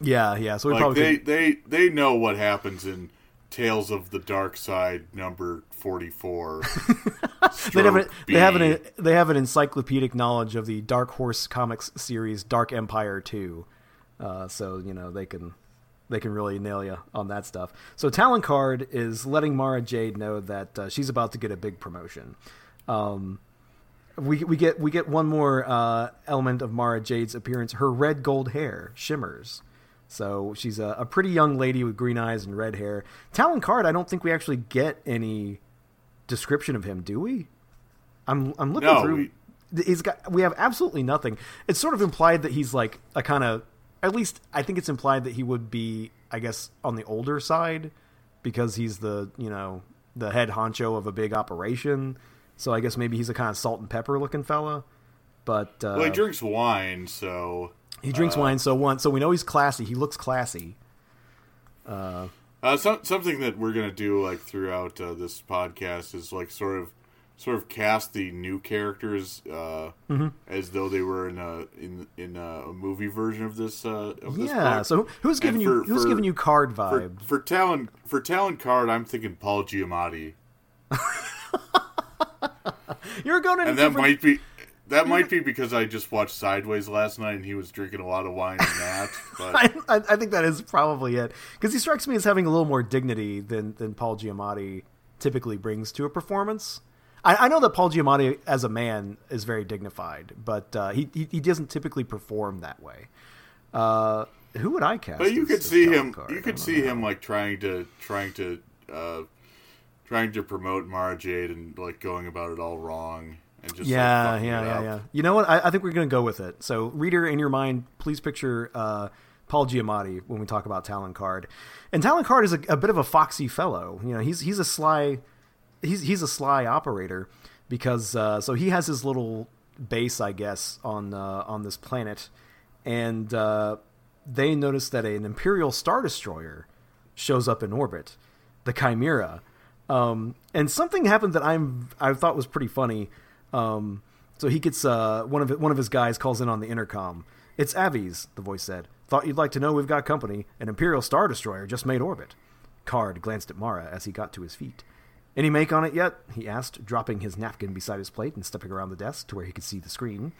Yeah, yeah. So we like probably they, could- they they know what happens in Tales of the Dark Side number forty four. they have an, they have an they have an encyclopedic knowledge of the Dark Horse comics series Dark Empire 2. Uh, so, you know, they can they can really nail you on that stuff. So Talon Karrde is letting Mara Jade know that uh, she's about to get a big promotion. Um, we we get we get one more uh, element of Mara Jade's appearance. Her red gold hair shimmers. So she's a, a pretty young lady with green eyes and red hair. Talon Karrde, I don't think we actually get any description of him, do we? I'm I'm looking No, through. He's got. We have absolutely nothing. It's sort of implied that he's like a kind of. At least I think it's implied that he would be, I guess, on the older side, because he's the you know the head honcho of a big operation. So I guess maybe he's a kind of salt and pepper looking fella. But uh, well, he drinks wine, so he drinks wine, so once, so we know he's classy. He looks classy. Uh, some, something that we're gonna do like throughout uh, this podcast is like sort of, sort of cast the new characters uh, Mm-hmm. as though they were in a in in a movie version of this. Uh, of Yeah. book. So who's giving And you for- who's for- giving you card for vibe? for talent for talent Card, I'm thinking Paul Giamatti, You're going in a and that different. might be. That might be because I just watched Sideways last night and he was drinking a lot of wine in that. But I, I I think that is probably it because he strikes me as having a little more dignity than than Paul Giamatti typically brings to a performance. I, I know that Paul Giamatti as a man is very dignified, but uh, he, he he doesn't typically perform that way. Uh, who would I cast? But you as- could see him. Card? You could see know. him like trying to trying to uh, trying to promote Mara Jade and like going about it all wrong and just yeah, fucking yeah, yeah, yeah. You know what? I, I think we're going to go with it. So, reader, in your mind, please picture uh, Paul Giamatti when we talk about Talon Karrde. And Talon Karrde is a, a bit of a foxy fellow. You know, he's he's a sly he's he's a sly operator because uh, so he has his little base, I guess, on uh, on this planet, and uh, they notice that an Imperial Star Destroyer shows up in orbit, the Chimera, um, and something happened that I'm I thought was pretty funny. Um, so he gets uh, one of one of his guys calls in on the intercom. It's Aves, the voice said. Thought you'd like to know we've got company. An Imperial Star Destroyer just made orbit. Karrde glanced at Mara as he got to his feet. Any make on it yet? he asked, dropping his napkin beside his plate and stepping around the desk to where he could see the screen.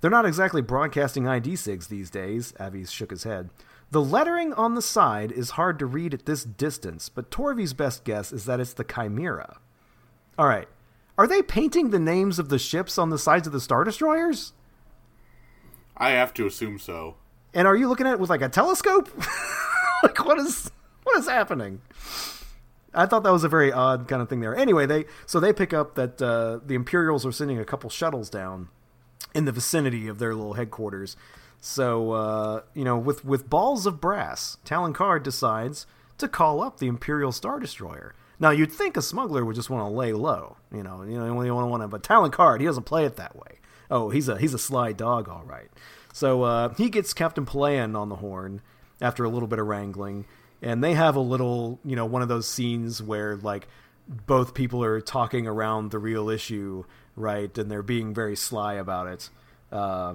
They're not exactly broadcasting ID SIGs these days, Aves shook his head. The lettering on the side is hard to read at this distance, but Torve's best guess is that it's the Chimera. All right. Are they painting the names of the ships on the sides of the Star Destroyers? I have to assume so. And are you looking at it with like a telescope? like what is what is happening? I thought that was a very odd kind of thing there. Anyway, they so they pick up that uh, the Imperials are sending a couple shuttles down in the vicinity of their little headquarters. So uh, you know, with with balls of brass, Talon Karrde decides to call up the Imperial Star Destroyer. Now you'd think a smuggler would just want to lay low, you know, you know, you want to but Talon Karrde he doesn't play it that way. Oh, he's a he's a sly dog, all right. So uh, he gets Captain Pellaeon on the horn after a little bit of wrangling, and they have a little, you know, one of those scenes where like both people are talking around the real issue, right, and they're being very sly about it. Uh,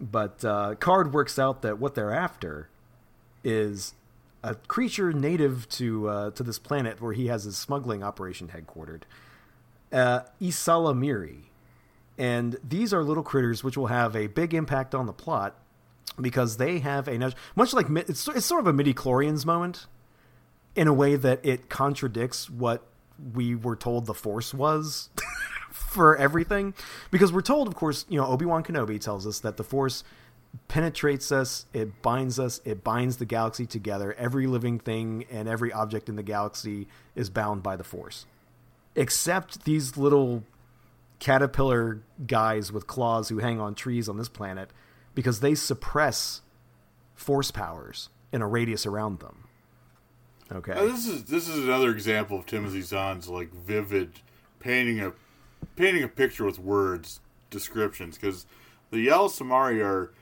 but uh, Karrde works out that what they're after is a creature native to uh, to this planet where he has his smuggling operation headquartered, uh, ysalamiri. And these are little critters which will have a big impact on the plot because they have a much like it's it's sort of a midi chlorians moment in a way that it contradicts what we were told the force was for everything because we're told of course you know Obi-Wan Kenobi tells us that the force penetrates us it binds us it binds the galaxy together every living thing and every object in the galaxy is bound by the force except these little caterpillar guys with claws who hang on trees on this planet because they suppress force powers in a radius around them. Okay. Now, this is this is another example of Timothy Zahn's like vivid painting a painting a picture with words descriptions because the ysalamiri are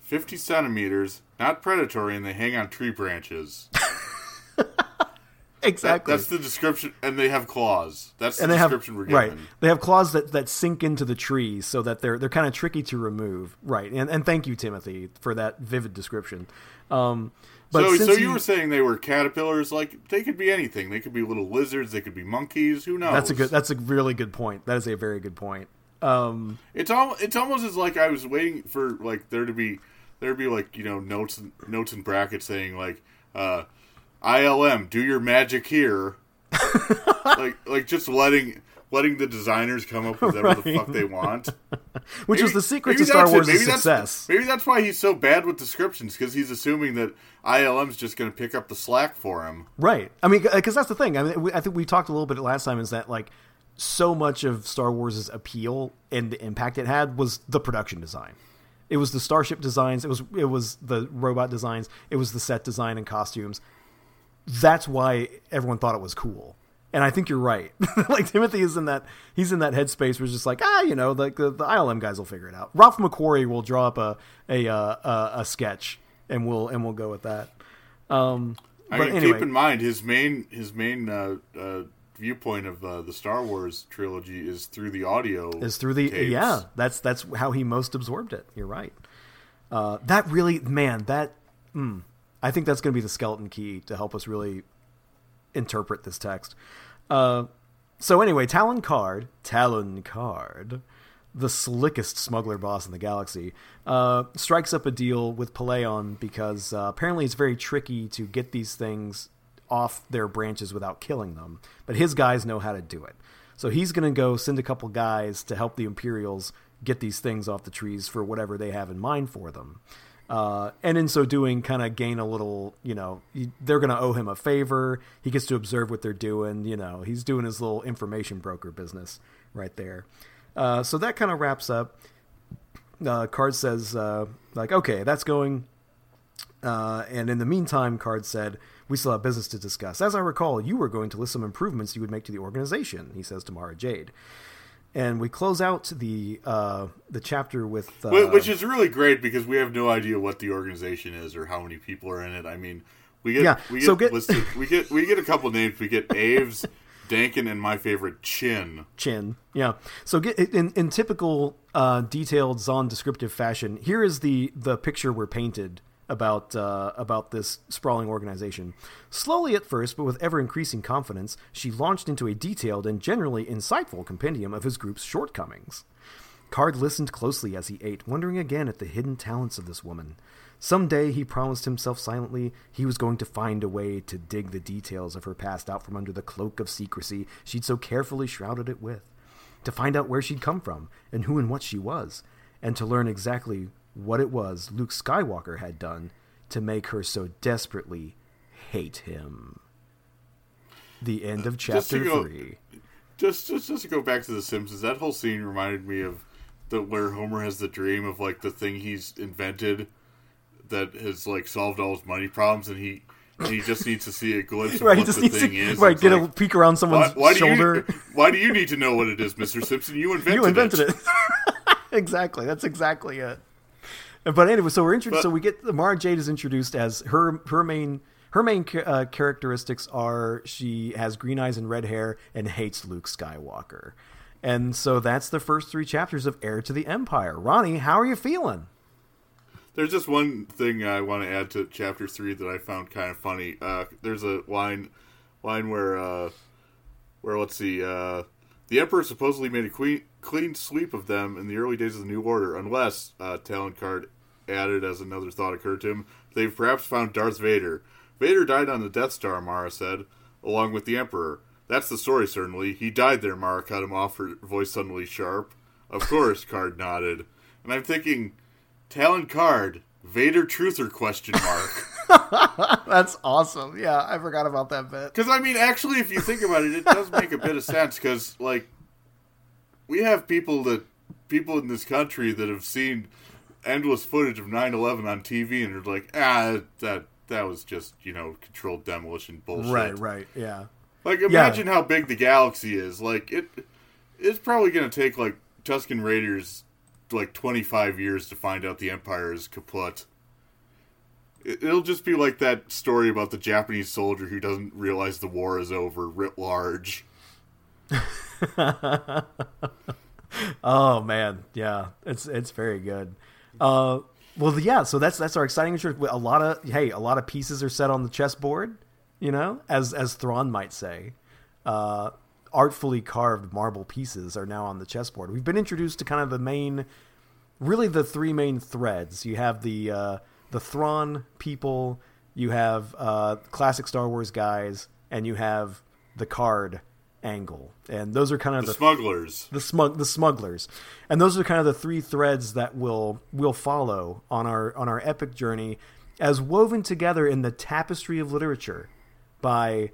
fifty centimeters, not predatory, and they hang on tree branches. exactly. That, that's the description, and they have claws. That's the and have description we're given. right. They have claws that, that sink into the trees, so that they're they're kind of tricky to remove. Right. And and thank you, Timothy, for that vivid description. Um, but so, so you were saying they were caterpillars? Like they could be anything. They could be little lizards. They could be monkeys. Who knows? that's a good. That's a really good point. That is a very good point. Um, It's all. It's almost as like I was waiting for like there to be there to be like you know notes notes and brackets saying like uh, ILM do your magic here, like like just letting letting the designers come up with whatever the fuck they want. which was Maybe- the secret to Star. Wars' Maybe that's- success. Maybe that's why he's so bad with descriptions because he's assuming that ILM's just going to pick up the slack for him. Right. I mean, because that's the thing. I mean, I think we talked a little bit last time. Is that like so much of Star Wars' appeal and the impact it had was the production design. It was the starship designs. It was it was the robot designs. It was the set design and costumes. That's why everyone thought it was cool. And I think you're right. like Timothy is in that he's in that headspace where it's just like ah, you know, like the, the ILM guys will figure it out. Ralph McQuarrie will draw up a a uh, a, a sketch and we'll and we'll go with that. Um, I but mean, anyway, keep in mind his main his main uh, uh, viewpoint of uh, the Star Wars trilogy is through the audio. is through the tapes. yeah that's that's how he most absorbed it you're right uh, that really man that mm, i think that's going to be the skeleton key to help us really interpret this text uh, so anyway talon karrde talon karrde the slickest smuggler boss in the galaxy uh, strikes up a deal with Pellaeon because uh, apparently it's very tricky to get these things off their branches without killing them. But his guys know how to do it. So he's going to go send a couple guys to help the Imperials get these things off the trees for whatever they have in mind for them. Uh, and in so doing, kind of gain a little, you know, they're going to owe him a favor. He gets to observe what they're doing. You know, he's doing his little information broker business right there. Uh, so that kind of wraps up. Uh, Karrde says, uh, like, okay, that's going. Uh, and in the meantime, Karrde said, we still have business to discuss. As I recall, you were going to list some improvements you would make to the organization, he says to Mara Jade. And we close out the uh, the chapter with uh, which is really great because we have no idea what the organization is or how many people are in it. I mean, we get Yeah, we get, so get- listed, we get we get a couple names. We get Aves, Dankin, and my favorite Chin. chin. Yeah. So get in in typical uh, detailed Zahn descriptive fashion. Here is the the picture we're painted about uh, about this sprawling organization. Slowly at first, but with ever increasing confidence, she launched into a detailed and generally insightful compendium of his group's shortcomings. Karrde listened closely as he ate, wondering again at the hidden talents of this woman. Some day, he promised himself silently, he was going to find a way to dig the details of her past out from under the cloak of secrecy she'd so carefully shrouded it with. To find out where she'd come from, and who and what she was, and to learn exactly what it was Luke Skywalker had done to make her so desperately hate him. The end of just chapter go- 3. Just, just just to go back to the Simpsons, that whole scene reminded me of the where Homer has the dream of like the thing he's invented that has like solved all his money problems, and he he just needs to see a glimpse of Right, what just the needs thing to is. right, get a peek around someone's why do shoulder. you why do you need to know what it is, Mister Simpson? You invented you invented it. it. exactly. That's exactly it. But anyway, so we're introduced. But- so we get Mara Jade is introduced as her her main her main uh, characteristics are she has green eyes and red hair and hates Luke Skywalker. And so that's the first three chapters of Heir to the Empire. Ronnie, how are you feeling? There's just one thing I want to add to chapter three that I found kind of funny. Uh, there's a line, line where, uh, where let's see, uh, the Emperor supposedly made a clean, clean sweep of them in the early days of the New Order, unless uh, Talon Karrde added as another thought occurred to him, they've perhaps found Darth Vader. Vader died on the Death Star, Mara said, along with the Emperor. That's the story, certainly. He died there, Mara cut him off, her voice suddenly sharp. Of course, Karrde nodded. And I'm thinking, Talon Karrde, Vader truther question mark. That's awesome. Yeah, I forgot about that bit. Because I mean, actually, if you think about it, it does make a bit of sense. Because like, we have people that people in this country that have seen endless footage of 9-11 on TV, and are like, ah, that that was just you know controlled demolition bullshit. Right, right. Yeah. Like, imagine how big the galaxy is. Like, it it's probably going to take like Tusken Raiders like twenty five years to find out the Empire is kaput. It'll just be like that story about the Japanese soldier who doesn't realize the war is over, writ large. Oh man, yeah, it's it's very good. Uh, well, yeah, so that's that's our exciting intro. A lot of hey, a lot of pieces are set on the chessboard. You know, as as Thrawn might say, uh, artfully carved marble pieces are now on the chessboard. We've been introduced to kind of the main, really the three main threads. You have the uh, the Thrawn people, you have uh, classic Star Wars guys, and you have the Karrde angle, and those are kind of The the smugglers. the smug the smugglers and those are kind of the three threads that will will follow on our on our epic journey as woven together in the tapestry of literature by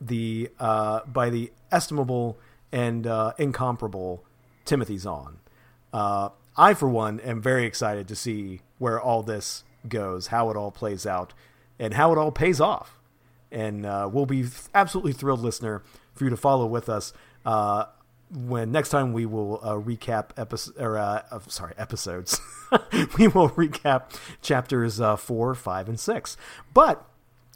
the uh, by the estimable and uh, incomparable Timothy Zahn. Uh, I, for one, am very excited to see where all this goes, how it all plays out, and how it all pays off. And uh, we'll be absolutely thrilled, listener, for you to follow with us uh, when next time we will uh, recap episode or uh, sorry episodes. we will recap chapters uh, four, five, and six. But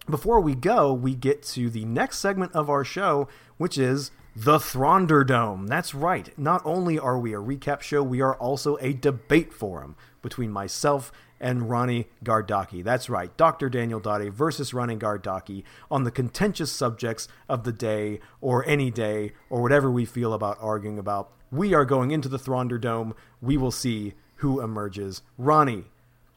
before we go, we get to the next segment of our show, which is the Thrawnderdome. That's right. Not only are we a recap show, we are also a debate forum between myself and Ronnie Gardaki. That's right, Dr. Daniel Dottie versus Ronnie Gardaki on the contentious subjects of the day or any day or whatever we feel about arguing about. We are going into the Thrawnderdome. We will see who emerges. Ronnie,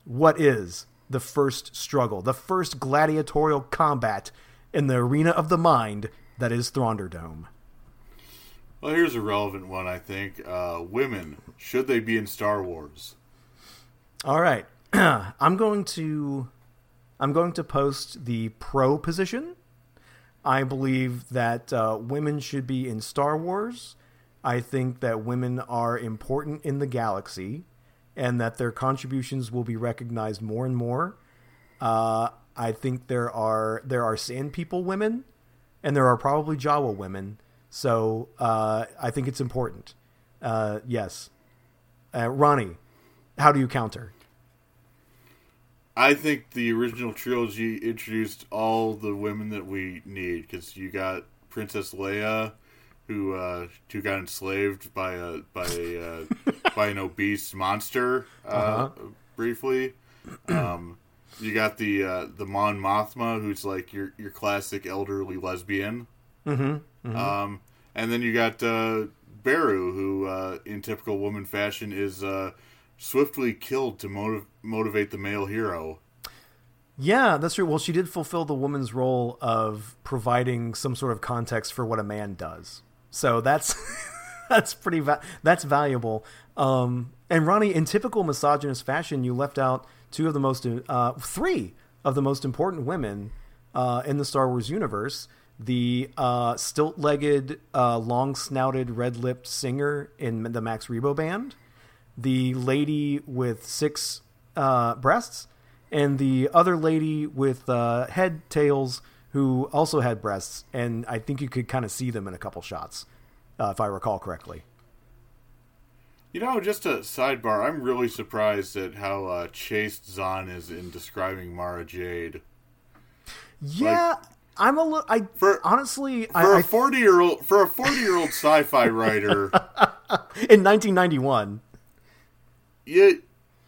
what is the first struggle, the first gladiatorial combat in the arena of the mind that is Thrawnderdome? Well, here's a relevant one, I think. Uh, women, should they be in Star Wars? All right. I'm going to I'm going to post the pro position. I believe that uh, women should be in Star Wars. I think that women are important in the galaxy, and that their contributions will be recognized more and more. Uh, I think there are there are Sand People women, and there are probably Jawa women. So uh, I think it's important. Uh, yes, uh, Ronnie, how do you counter? I think the original trilogy introduced all the women that we need because you got Princess Leia, who uh, who got enslaved by a by a uh, by an obese monster uh, Uh-huh. briefly. Um, you got the uh, the Mon Mothma, who's like your your classic elderly lesbian. Mm-hmm. Um, and then you got uh, Beru, who, uh, in typical woman fashion, is uh, swiftly killed to motiv- motivate the male hero. Yeah, that's true. Well, she did fulfill the woman's role of providing some sort of context for what a man does. So that's that's pretty va- that's valuable. Um, and Ronnie, in typical misogynist fashion, you left out two of the most uh, three of the most important women uh, in the Star Wars universe. The uh, stilt-legged, uh, long-snouted, red-lipped singer in the Max Rebo band, the lady with six uh, breasts, and the other lady with uh, head tails who also had breasts, and I think you could kind of see them in a couple shots, uh, if I recall correctly. You know, just a sidebar, I'm really surprised at how uh, chaste Zahn is in describing Mara Jade. Yeah, I'm a little. I For- honestly, For I, a forty year old, for a forty year old sci-fi writer, in 1991. you,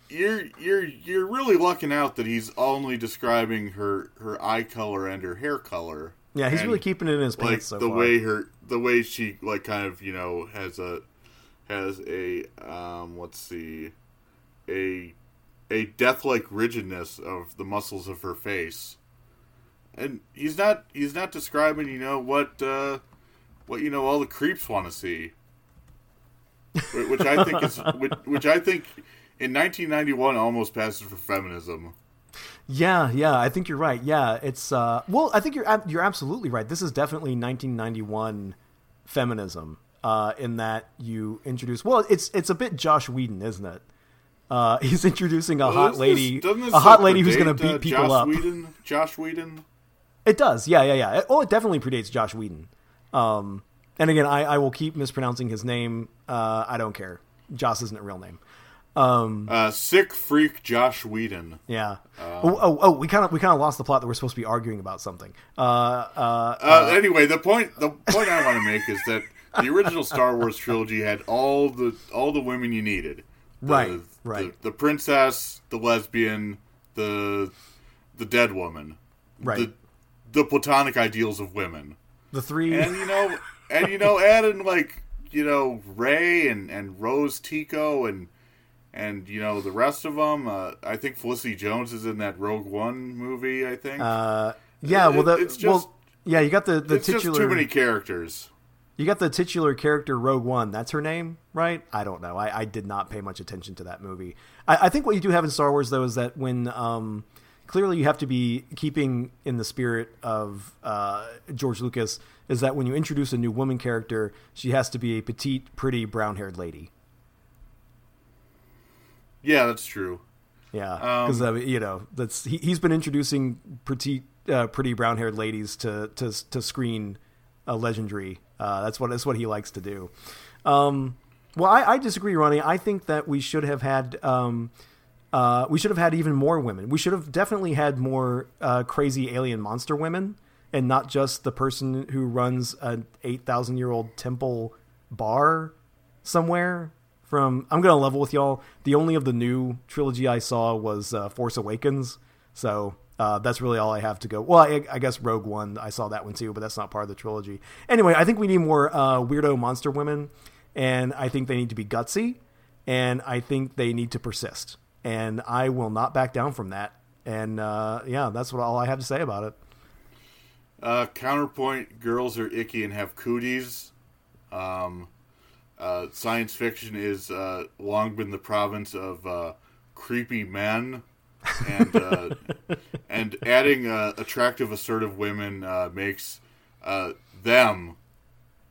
you're you're you're really lucking out that he's only describing her her eye color and her hair color. Yeah, he's And- really keeping it in his like pants so the far. way her the way she like kind of you know has a has a um let's see a a death-like rigidness of the muscles of her face and he's not he's not describing you know what uh what you know all the creeps want to see which i think is which, which i think in 1991 almost passes for feminism Yeah, yeah, I think you're right. Yeah, it's uh, well, I think you're you're absolutely right. This is definitely 1991 feminism. Uh, in that you introduce, well, it's it's a bit Josh Whedon, isn't it? Uh, he's introducing a Well, hot lady, this- this a hot lady who's going to beat uh, people Joss up. Whedon, Josh Whedon. It does, yeah, yeah, yeah. Oh, it definitely predates Josh Whedon. Um, and again, I, I will keep mispronouncing his name. Uh, I don't care. Joss isn't a real name. Um, uh, sick freak Josh Whedon. Yeah. oh, oh, oh, we kind of we kind of lost the plot that we're supposed to be arguing about something. Uh, uh, Uh, anyway, the point the point I want to make is that the original Star Wars trilogy had all the all the women you needed. The, Right, right. The, the princess, the lesbian, the the dead woman, right. the the platonic ideals of women, the three. and you know, and you know, add in like you know Rey and and Rose Tico and and you know the rest of them. Uh, I think Felicity Jones is in that Rogue One movie. I think. uh, yeah. Well, the, it's just- well, yeah. You got the the it's titular. just too many characters. You got the titular character Rogue One. That's her name, right? I don't know. I, I did not pay much attention to that movie. I, I think what you do have in Star Wars though is that when um, clearly you have to be keeping in the spirit of uh, George Lucas is that when you introduce a new woman character, she has to be a petite, pretty, brown-haired lady. Yeah, that's true. Yeah, because Um, you know that's he, he's been introducing pretty uh, pretty brown-haired ladies to to to screen uh, legendary. Uh, that's what that's what he likes to do. Um, well, I, I disagree, Ronnie. I think that we should have had um, uh, we should have had even more women. We should have definitely had more uh, crazy alien monster women, and not just the person who runs an eight thousand year old temple bar somewhere. From I'm gonna level with y'all. The only of the new trilogy I saw was uh, Force Awakens, so uh, that's really all I have to go. Well, I, I guess Rogue One I saw that one too, but that's not part of the trilogy. Anyway, I think we need more uh, weirdo monster women, and I think they need to be gutsy, and I think they need to persist, and I will not back down from that. And uh, yeah, that's what all I have to say about it. Uh, counterpoint: girls are icky and have cooties. Um, uh, science fiction is uh, long been the province of uh, creepy men, and uh, and adding uh, attractive, assertive women uh, makes uh, them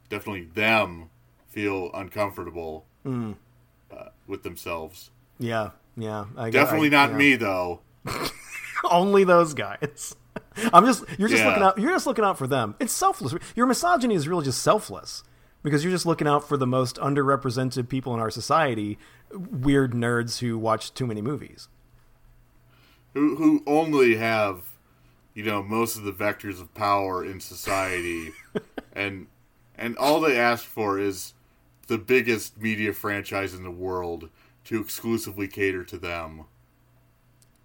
definitely them feel uncomfortable uh, with themselves. Yeah, yeah, I, Definitely I- not yeah. me though. only those guys. I'm just you're just Yeah. looking out you're just looking out for them. It's selfless. Your misogyny is really just selfless because you're just looking out for the most underrepresented people in our society, weird nerds who watch too many movies. who who only have you know most of the vectors of power in society and and all they ask for is the biggest media franchise in the world to exclusively cater to them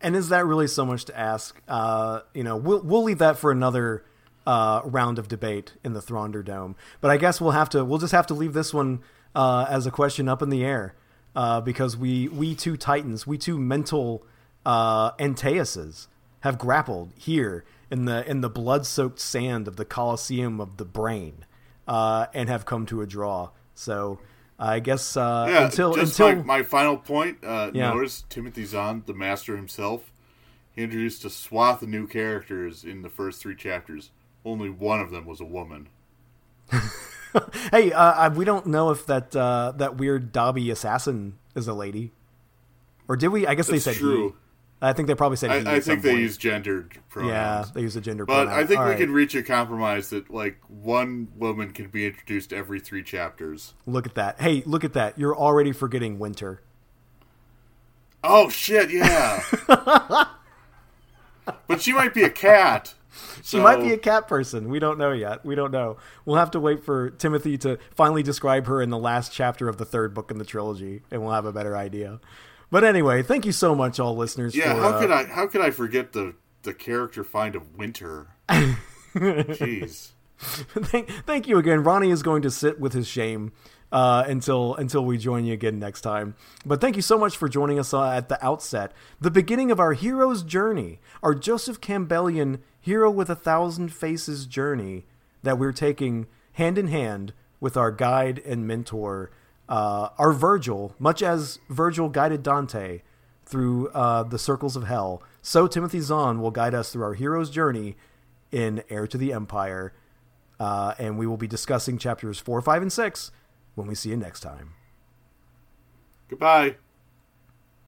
And is that really so much to ask? Uh, you know, we'll we'll leave that for another uh, round of debate in the Thrawnderdome. But I guess we'll have to we'll just have to leave this one uh, as a question up in the air uh, because we we two titans, we two mental uh, Antaeuses have grappled here in the in the blood soaked sand of the Colosseum of the brain uh, and have come to a draw. So I guess uh, yeah until just until my, my final point uh, Yeah. notice timothy zahn the master himself he introduced a swath of new characters in the first three chapters only one of them was a woman Hey, uh, I- we don't know if that uh, that weird Dobby assassin is a lady, or did we? I guess they said true. he. I think they probably said i, I think they point. use gendered pronouns Yeah, they use a gender. But pronoun. I think All we right, can reach a compromise that like one woman can be introduced every three chapters. look at that. Hey, look at that. You're already forgetting Winter. Oh shit, yeah. but she might be a cat. She might be a cat person. We don't know yet. We don't know. We'll have to wait for Timothy to finally describe her in the last chapter of the third book in the trilogy, and we'll have a better idea. But anyway, thank you so much, all listeners. Yeah, for, how uh, could I how could I forget the the character find of Winter? Jeez. thank, thank you again. Ronnie is going to sit with his shame uh, until until we join you again next time. But thank you so much for joining us uh, at the outset, the beginning of our hero's journey, our Joseph Campbellian hero with a thousand faces journey that we're taking hand in hand with our guide and mentor, uh, our Virgil, much as Virgil guided Dante through uh, the circles of hell. So Timothy Zahn will guide us through our hero's journey in Heir to the Empire. Uh, and we will be discussing chapters 4, 5, and 6 when we see you next time. Goodbye.